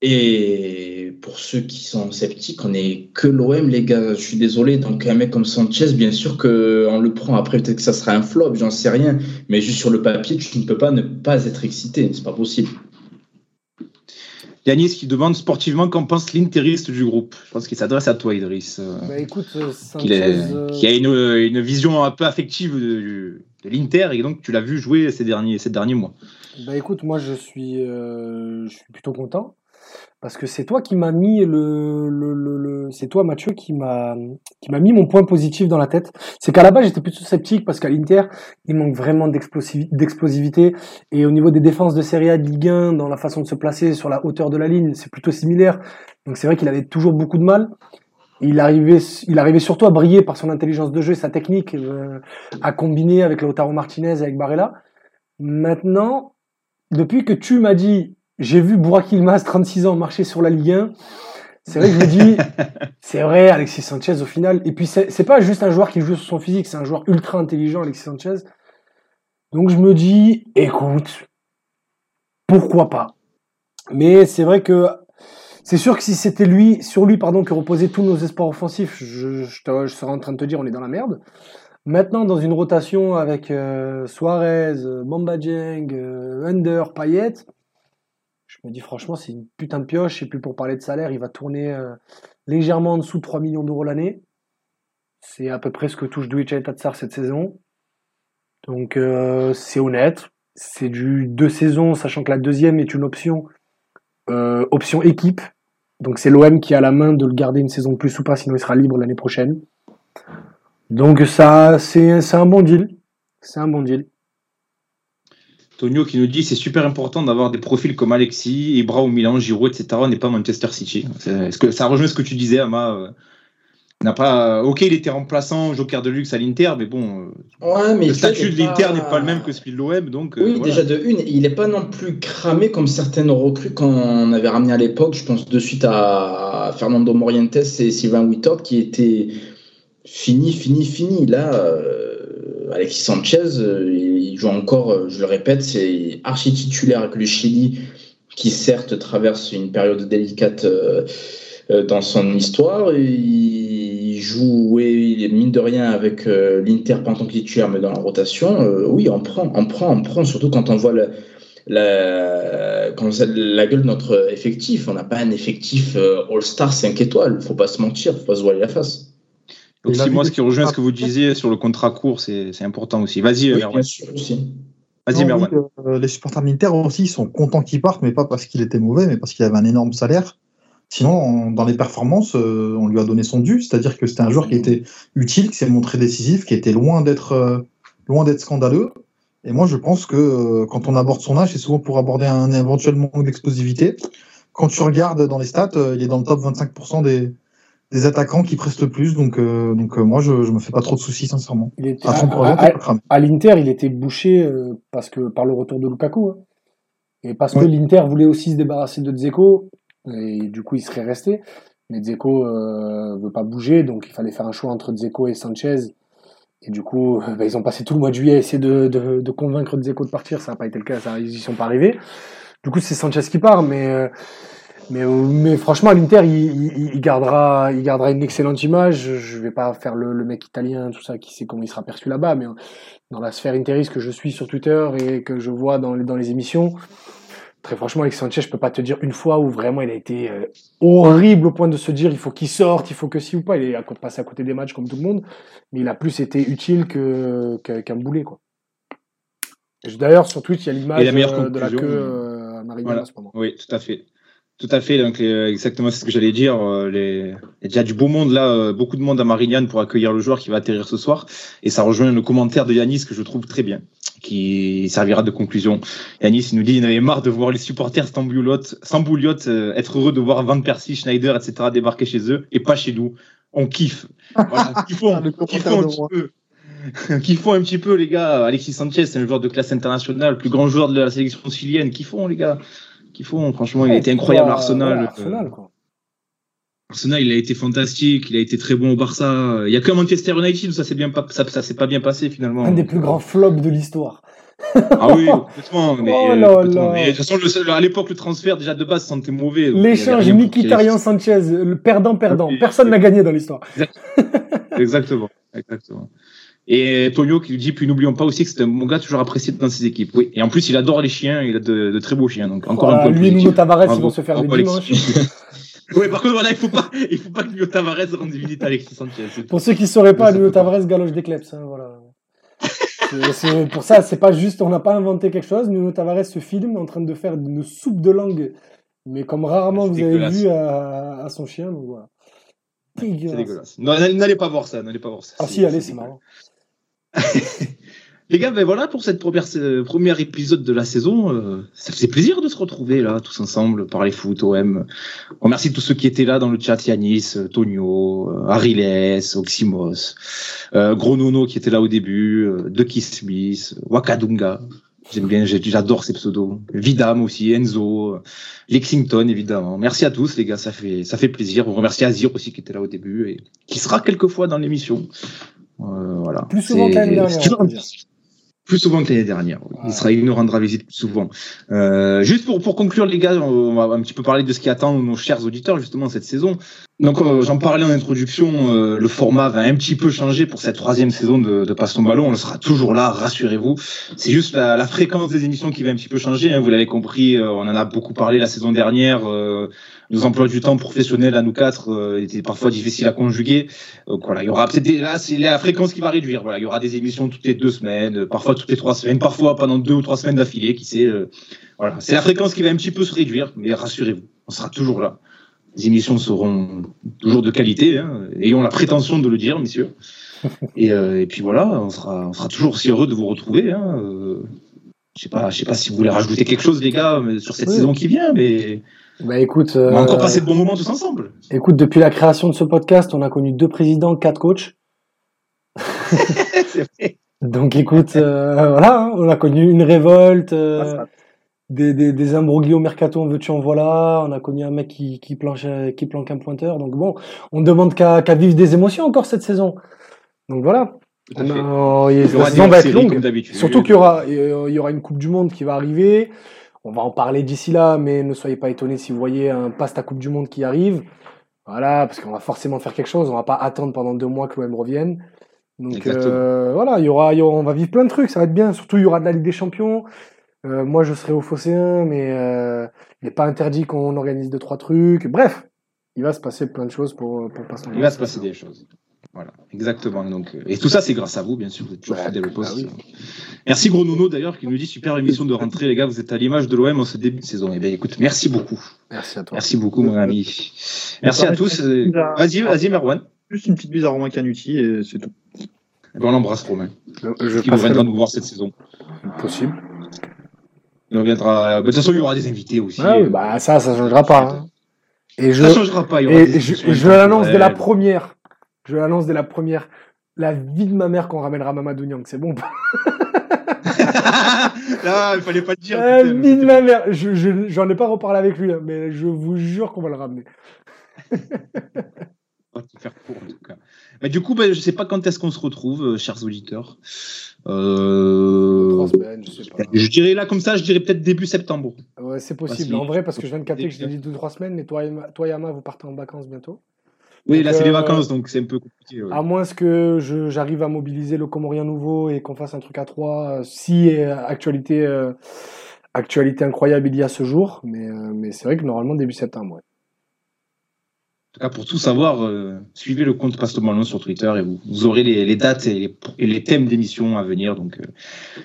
Et pour ceux qui sont sceptiques, on est que l'OM, les gars. Je suis désolé. Donc, un mec comme Sanchez, bien sûr qu'on le prend. Après, peut-être que ça sera un flop, j'en sais rien. Mais juste sur le papier, tu ne peux pas ne pas être excité. C'est pas possible. Yanis qui demande sportivement qu'en pense l'interiste du groupe. Je pense qu'il s'adresse à toi, Idriss. euh, Bah écoute, euh, est- Sanchez, euh, qui a une, une vision un peu affective de, de l'Inter et donc tu l'as vu jouer ces derniers, ces derniers mois. Bah écoute, moi je suis, euh, je suis plutôt content parce que c'est toi qui m'as mis le, le, le, le- c'est toi Mathieu qui m'a qui m'a mis mon point positif dans la tête. C'est qu'à la base j'étais plutôt sceptique parce qu'à l'Inter il manque vraiment d'explosi- d'explosivité et au niveau des défenses de Serie A de Ligue 1 dans la façon de se placer sur la hauteur de la ligne c'est plutôt similaire. Donc c'est vrai qu'il avait toujours beaucoup de mal. Il arrivait, il arrivait surtout à briller par son intelligence de jeu sa technique euh, à combiner avec Lautaro Martinez et avec Barella. Maintenant, depuis que tu m'as dit, j'ai vu Burak Yilmaz, 36 ans, marcher sur la Ligue 1, c'est vrai que je me dis, <laughs> c'est vrai, Alexis Sanchez au final. Et puis, c'est pas juste un joueur qui joue sur son physique, c'est un joueur ultra intelligent, Alexis Sanchez. Donc, je me dis, écoute, pourquoi pas? Mais c'est vrai que c'est sûr que si c'était lui, sur lui, pardon, que reposaient tous nos espoirs offensifs, je, je, te- je serais en train de te dire, on est dans la merde. Maintenant, dans une rotation avec euh, Suarez, euh, Bamba Dieng, euh, Under, Payet, je me dis franchement, c'est une putain de pioche. Et puis pour parler de salaire, il va tourner euh, légèrement en dessous de 3 millions d'euros l'année. C'est à peu près ce que touche et Tatsar cette saison. Donc euh, c'est honnête. C'est du deux saisons, sachant que la deuxième est une option, euh, option équipe. Donc c'est l'OM qui a la main de le garder une saison plus ou pas, sinon il sera libre l'année prochaine. Donc ça, c'est un bon deal. C'est un bon deal. Tonio qui nous dit c'est super important d'avoir des profils comme Alexis, Ibra au Milan, Giroud, etc. On n'est pas Manchester City. Est-ce que ça rejoint ce que tu disais, Ama euh, n'a pas. Ok, il était remplaçant, joker de luxe à l'Inter, mais bon. euh, Ouais, mais le statut de l'Inter pas- n'est pas le même que celui de l'OM, donc. euh, Oui, voilà. déjà de une, il n'est pas non plus cramé comme certaines recrues qu'on avait ramené à l'époque. Je pense de suite à Fernando Morientes et Sylvain Whitord qui étaient finis, finis, finis. Là, euh, Alexis Sanchez, euh, il joue encore, euh, je le répète, c'est archi titulaire avec le Chili qui certes traverse une période délicate euh, euh, dans son histoire. Il joue, et mine de rien, avec euh, l'Inter titulaire, mais dans la rotation. Euh, oui, on prend, on prend, on prend, surtout quand on voit la, gueule de notre effectif. On n'a pas un effectif euh, All-Star 5 étoiles, faut pas se mentir, faut pas se voiler la face. Donc, Et la si moi, Ligue ce qui rejoint ce que vous disiez sur le contrat court, c'est important aussi. Vas-y, Oui, Merwan. bien sûr aussi. Vas-y, Merwan. oui, euh, les supporters de l'Inter aussi sont contents qu'il parte, mais pas parce qu'il était mauvais, mais parce qu'il avait un énorme salaire. Sinon, dans les performances, euh, on lui a donné son dû, c'est-à-dire que c'était un joueur qui était utile, qui s'est montré décisif, qui était loin d'être euh, loin d'être scandaleux. Et moi, je pense que euh, quand on aborde son âge, c'est souvent pour aborder un éventuel manque d'explosivité. Quand tu regardes dans les stats, euh, il est dans le top 25% des, des attaquants qui prestent le plus. Donc, euh, donc euh, moi, je, je me fais pas trop de soucis, sincèrement. Il était, À à, 33 ans, à- t'es pas cramé. à l'Inter, il était bouché euh, parce que par le retour de Lukaku. hein. Et parce que l'Inter voulait aussi se débarrasser de Dzeko. Et du coup, il serait resté. Mais Dzeko euh, veut pas bouger. Donc, il fallait faire un choix entre Dzeko et Sanchez. Et du coup, <laughs> bah, ils ont passé tout le mois de juillet à essayer de, de, de convaincre Dzeko de partir. Ça n'a pas été le cas. Ça, ils y sont pas arrivés. Du coup, c'est Sanchez qui part. Mais, euh, mais, euh, mais franchement, à l'Inter, il, il, il gardera, il gardera une excellente image. Je vais pas faire le, le mec italien, tout ça, qui sait comment il sera perçu là-bas. Mais dans la sphère interiste que je suis sur Twitter et que je vois dans les, dans les émissions, très franchement, Alexis Sanchez, je peux pas te dire une fois où vraiment il a été euh, horrible au point de se dire il faut qu'il sorte, il faut que si ou pas. Il est à côté, passé à côté des matchs comme tout le monde, mais il a plus été utile que qu'un boulet quoi. D'ailleurs, sur Twitch, il y a l'image euh, de la queue euh, à Marignan Voilà. en ce moment. Oui, tout à fait. Tout à fait, donc euh, exactement c'est ce que j'allais dire. euh, les... Il y a déjà du beau monde là, euh, beaucoup de monde à Marignane pour accueillir le joueur qui va atterrir ce soir. Et ça rejoint le commentaire de Yanis que je trouve très bien, qui servira de conclusion. Yanis il nous dit il en avait marre de voir les supporters stambouliotes euh, être heureux de voir Van Persie, Schneider, etc. débarquer chez eux et pas chez nous. On kiffe. Voilà, kiffons, <laughs> commentaire un petit peu. kiffons un petit peu les gars. Alexis Sanchez c'est un joueur de classe internationale, plus grand joueur de la sélection chilienne. Kiffons les gars? Kiffons, franchement, il a été incroyable à Arsenal. Euh, Arsenal, quoi. Arsenal, il a été fantastique, il a été très bon au Barça. Il y a que Manchester United où ça s'est bien pas, ça, ça s'est pas bien passé finalement. Un des plus grands flops de l'histoire. Ah oui, complètement. <laughs> Mais, Oh euh, là complètement. là. Mais de toute façon, le- à l'époque, le transfert déjà de base sentait mauvais. L'échange qu'il- Mkhitaryan-Sanchez, le perdant-perdant. Oui. Personne n'a gagné dans l'histoire. Exactement, exactement. Et Tonio qui lui dit, puis n'oublions pas aussi que c'est un bon gars toujours apprécié dans ses équipes. Oui. Et en plus, il adore les chiens, il a de, de très beaux chiens. Donc encore un Voilà, point lui et. Nuno Tavares, ils vont se faire des dimanches. <laughs> Oui, par contre, voilà, il faut pas, il faut pas que Nuno Tavares rende visite à Alexis Sanchez. Pour ceux qui ne sauraient pas, Nuno. Tavares galoche des kleps. hein, voilà. C'est- pour ça, c'est pas juste, on n'a pas inventé quelque chose. Nuno Tavares se filme en train de faire une soupe de langue, mais comme rarement vous avez vu à, à son chien. Donc voilà. C'est Dégueulasse. n'allez pas voir ça, n'allez pas voir ça. Ah si, allez, c'est marrant. <laughs> Les gars, ben voilà pour cette première ce premier épisode de la saison. Euh, ça faisait plaisir de se retrouver là, tous ensemble, parler foot, OM. On remercie tous ceux qui étaient là dans le chat, Yanis, euh, Tonio, euh, Ariles, Oxymos, euh, Gros Nono qui était là au début, euh, Ducky Smith, euh, Wakadunga. J'aime bien, j'adore ces pseudos. Vidam aussi, Enzo, euh, Lexington évidemment. Merci à tous les gars, ça fait ça fait plaisir. On remercie Azir aussi qui était là au début et qui sera quelquefois dans l'émission. Euh, voilà. Plus souvent que l'année dernière. <laughs> Plus souvent que l'année dernière. oui. Il sera, il nous rendra visite plus souvent. Euh, juste pour, pour conclure, les gars, on va un petit peu parler de ce qui attend nos chers auditeurs justement cette saison. Donc, euh, j'en parlais en introduction, euh, le format va un petit peu changer pour cette troisième saison de, de Passe ton ballon. On sera toujours là, rassurez-vous. C'est juste la, la fréquence des émissions qui va un petit peu changer. hein. Vous l'avez compris, euh, on en a beaucoup parlé la saison dernière. Euh, nos emplois du temps professionnels à nous quatre euh, étaient parfois difficiles à conjuguer. Donc voilà, il y aura peut-être là, c'est la fréquence qui va réduire. Voilà, il y aura des émissions toutes les deux semaines, euh, parfois toutes les trois semaines, parfois pendant deux ou trois semaines d'affilée, qui sait. euh, voilà, c'est la fréquence qui va un petit peu se réduire, mais rassurez-vous, on sera toujours là. Les émissions seront toujours de qualité, hein, ayons la prétention de le dire, messieurs. Et, euh, et puis voilà, on sera, on sera toujours aussi heureux de vous retrouver. Hein, euh, je sais pas, je sais pas si vous voulez rajouter quelque chose, les gars, sur cette Oui. saison qui vient, mais Bah écoute, On a encore euh, passé de bons moments tous ensemble. écoute, depuis la création de ce podcast, on a connu deux présidents, quatre coachs. <laughs> C'est vrai. Donc écoute, euh, voilà, hein, on a connu une révolte, euh, Ah, des, des, des imbroglios mercato, en veux-tu en voilà. On a connu un mec qui, qui, planche, qui planque un pointeur. Donc bon, on demande qu'à qu'à vivre des émotions encore cette saison. Donc voilà. On a- Il y la saison va être longue. comme d'habitude. Surtout qu'il y aura, il y aura une Coupe du Monde qui va arriver. On va en parler d'ici là, mais ne soyez pas étonnés si vous voyez un pasta Coupe du Monde qui arrive. Voilà, parce qu'on va forcément faire quelque chose. On va pas attendre pendant deux mois que l'OM revienne. Donc euh, voilà, il y, aura, il y aura- on va vivre plein de trucs, ça va être bien. Surtout, il y aura de la Ligue des Champions. Euh, moi, je serai au Phocéen, mais euh, il n'est pas interdit qu'on organise deux, trois trucs. Bref, il va se passer plein de choses pour, pour passer. Il va se passer des choses. Voilà, exactement. Donc, euh, et tout ça, c'est grâce à vous, bien sûr. Vous êtes toujours Ouais, au bah poste. oui. Merci Gros Nono d'ailleurs qui nous dit super émission de rentrée, les gars. Vous êtes à l'image de l'OM en ce début de saison. Eh bien, écoute, merci beaucoup. Merci à toi. Merci beaucoup, mon ami. Merci à tous. Euh, Vas-y, vas-y, Merwan. Juste une petite bise à Romain Canuti et c'est tout. Eh ben, on l'embrasse, Romain. Je Qui reviendra le nous voir cette saison. possible. Il reviendra. De toute façon, il y aura des invités aussi. Ah oui, bah ça, ça changera pas. hein. Et je, Ça changera pas. Il y aura et des je, et je l'annonce dès la première. Je l'annonce dès la première. La vie de ma mère qu'on ramènera Mamadou Niang, c'est bon. <laughs> Là, il fallait pas le dire. La putain. vie de ma mère. Je, je- j'en ai pas reparlé avec lui, là, mais je vous jure qu'on va le ramener. On va te faire court, en tout cas. Mais du coup, ben, je sais pas quand est-ce qu'on se retrouve, euh, chers auditeurs. Euh, Trois semaines, je sais pas. je dirais là, comme ça, je dirais peut-être début septembre. Ouais, c'est possible. En vrai, parce que je viens de capter que je que- dit deux, trois semaines, mais toi et, Ma- toi et Ama, vous partez en vacances bientôt. Oui, là, c'est les euh, vacances, donc c'est un peu compliqué. ouais. À moins que j'arrive à mobiliser le Comorien nouveau et qu'on fasse un truc à trois, euh, si euh, actualité, euh, actualité incroyable il y a ce jour. Mais, euh, mais c'est vrai que normalement début septembre. ouais. Tout cas, pour tout savoir, euh, suivez le compte Passe Ballon sur Twitter et vous, vous aurez les, les dates et les, et les thèmes d'émissions à venir. Donc, euh,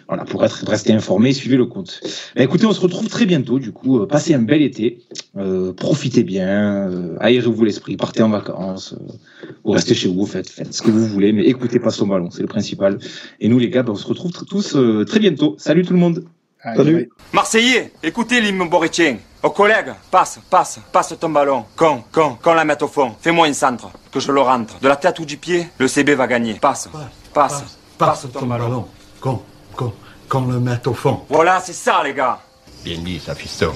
voilà, pour être rester informé, suivez le compte. Bah, écoutez, on se retrouve très bientôt. Du coup, euh, passez un bel été, euh, profitez bien, euh, aérez-vous l'esprit, partez en vacances, euh, ou restez chez vous, faites, faites ce que vous voulez, mais écoutez Passe au Ballon, c'est le principal. Et nous, les gars, bah, on se retrouve tr- tous très bientôt. Salut tout le monde. Salut. Marseillais, écoutez l'hymne boritien. Aux collègues, passe, passe, passe ton ballon. Con, con, qu'on la mette au fond. Fais-moi une centre, que je le rentre. De la tête ou du pied, le CB va gagner. Passe, passe, passe, ton ballon. Qu'on, qu'on, qu'on le mette au fond. Voilà, c'est ça, les gars. Bien dit, ça fiston.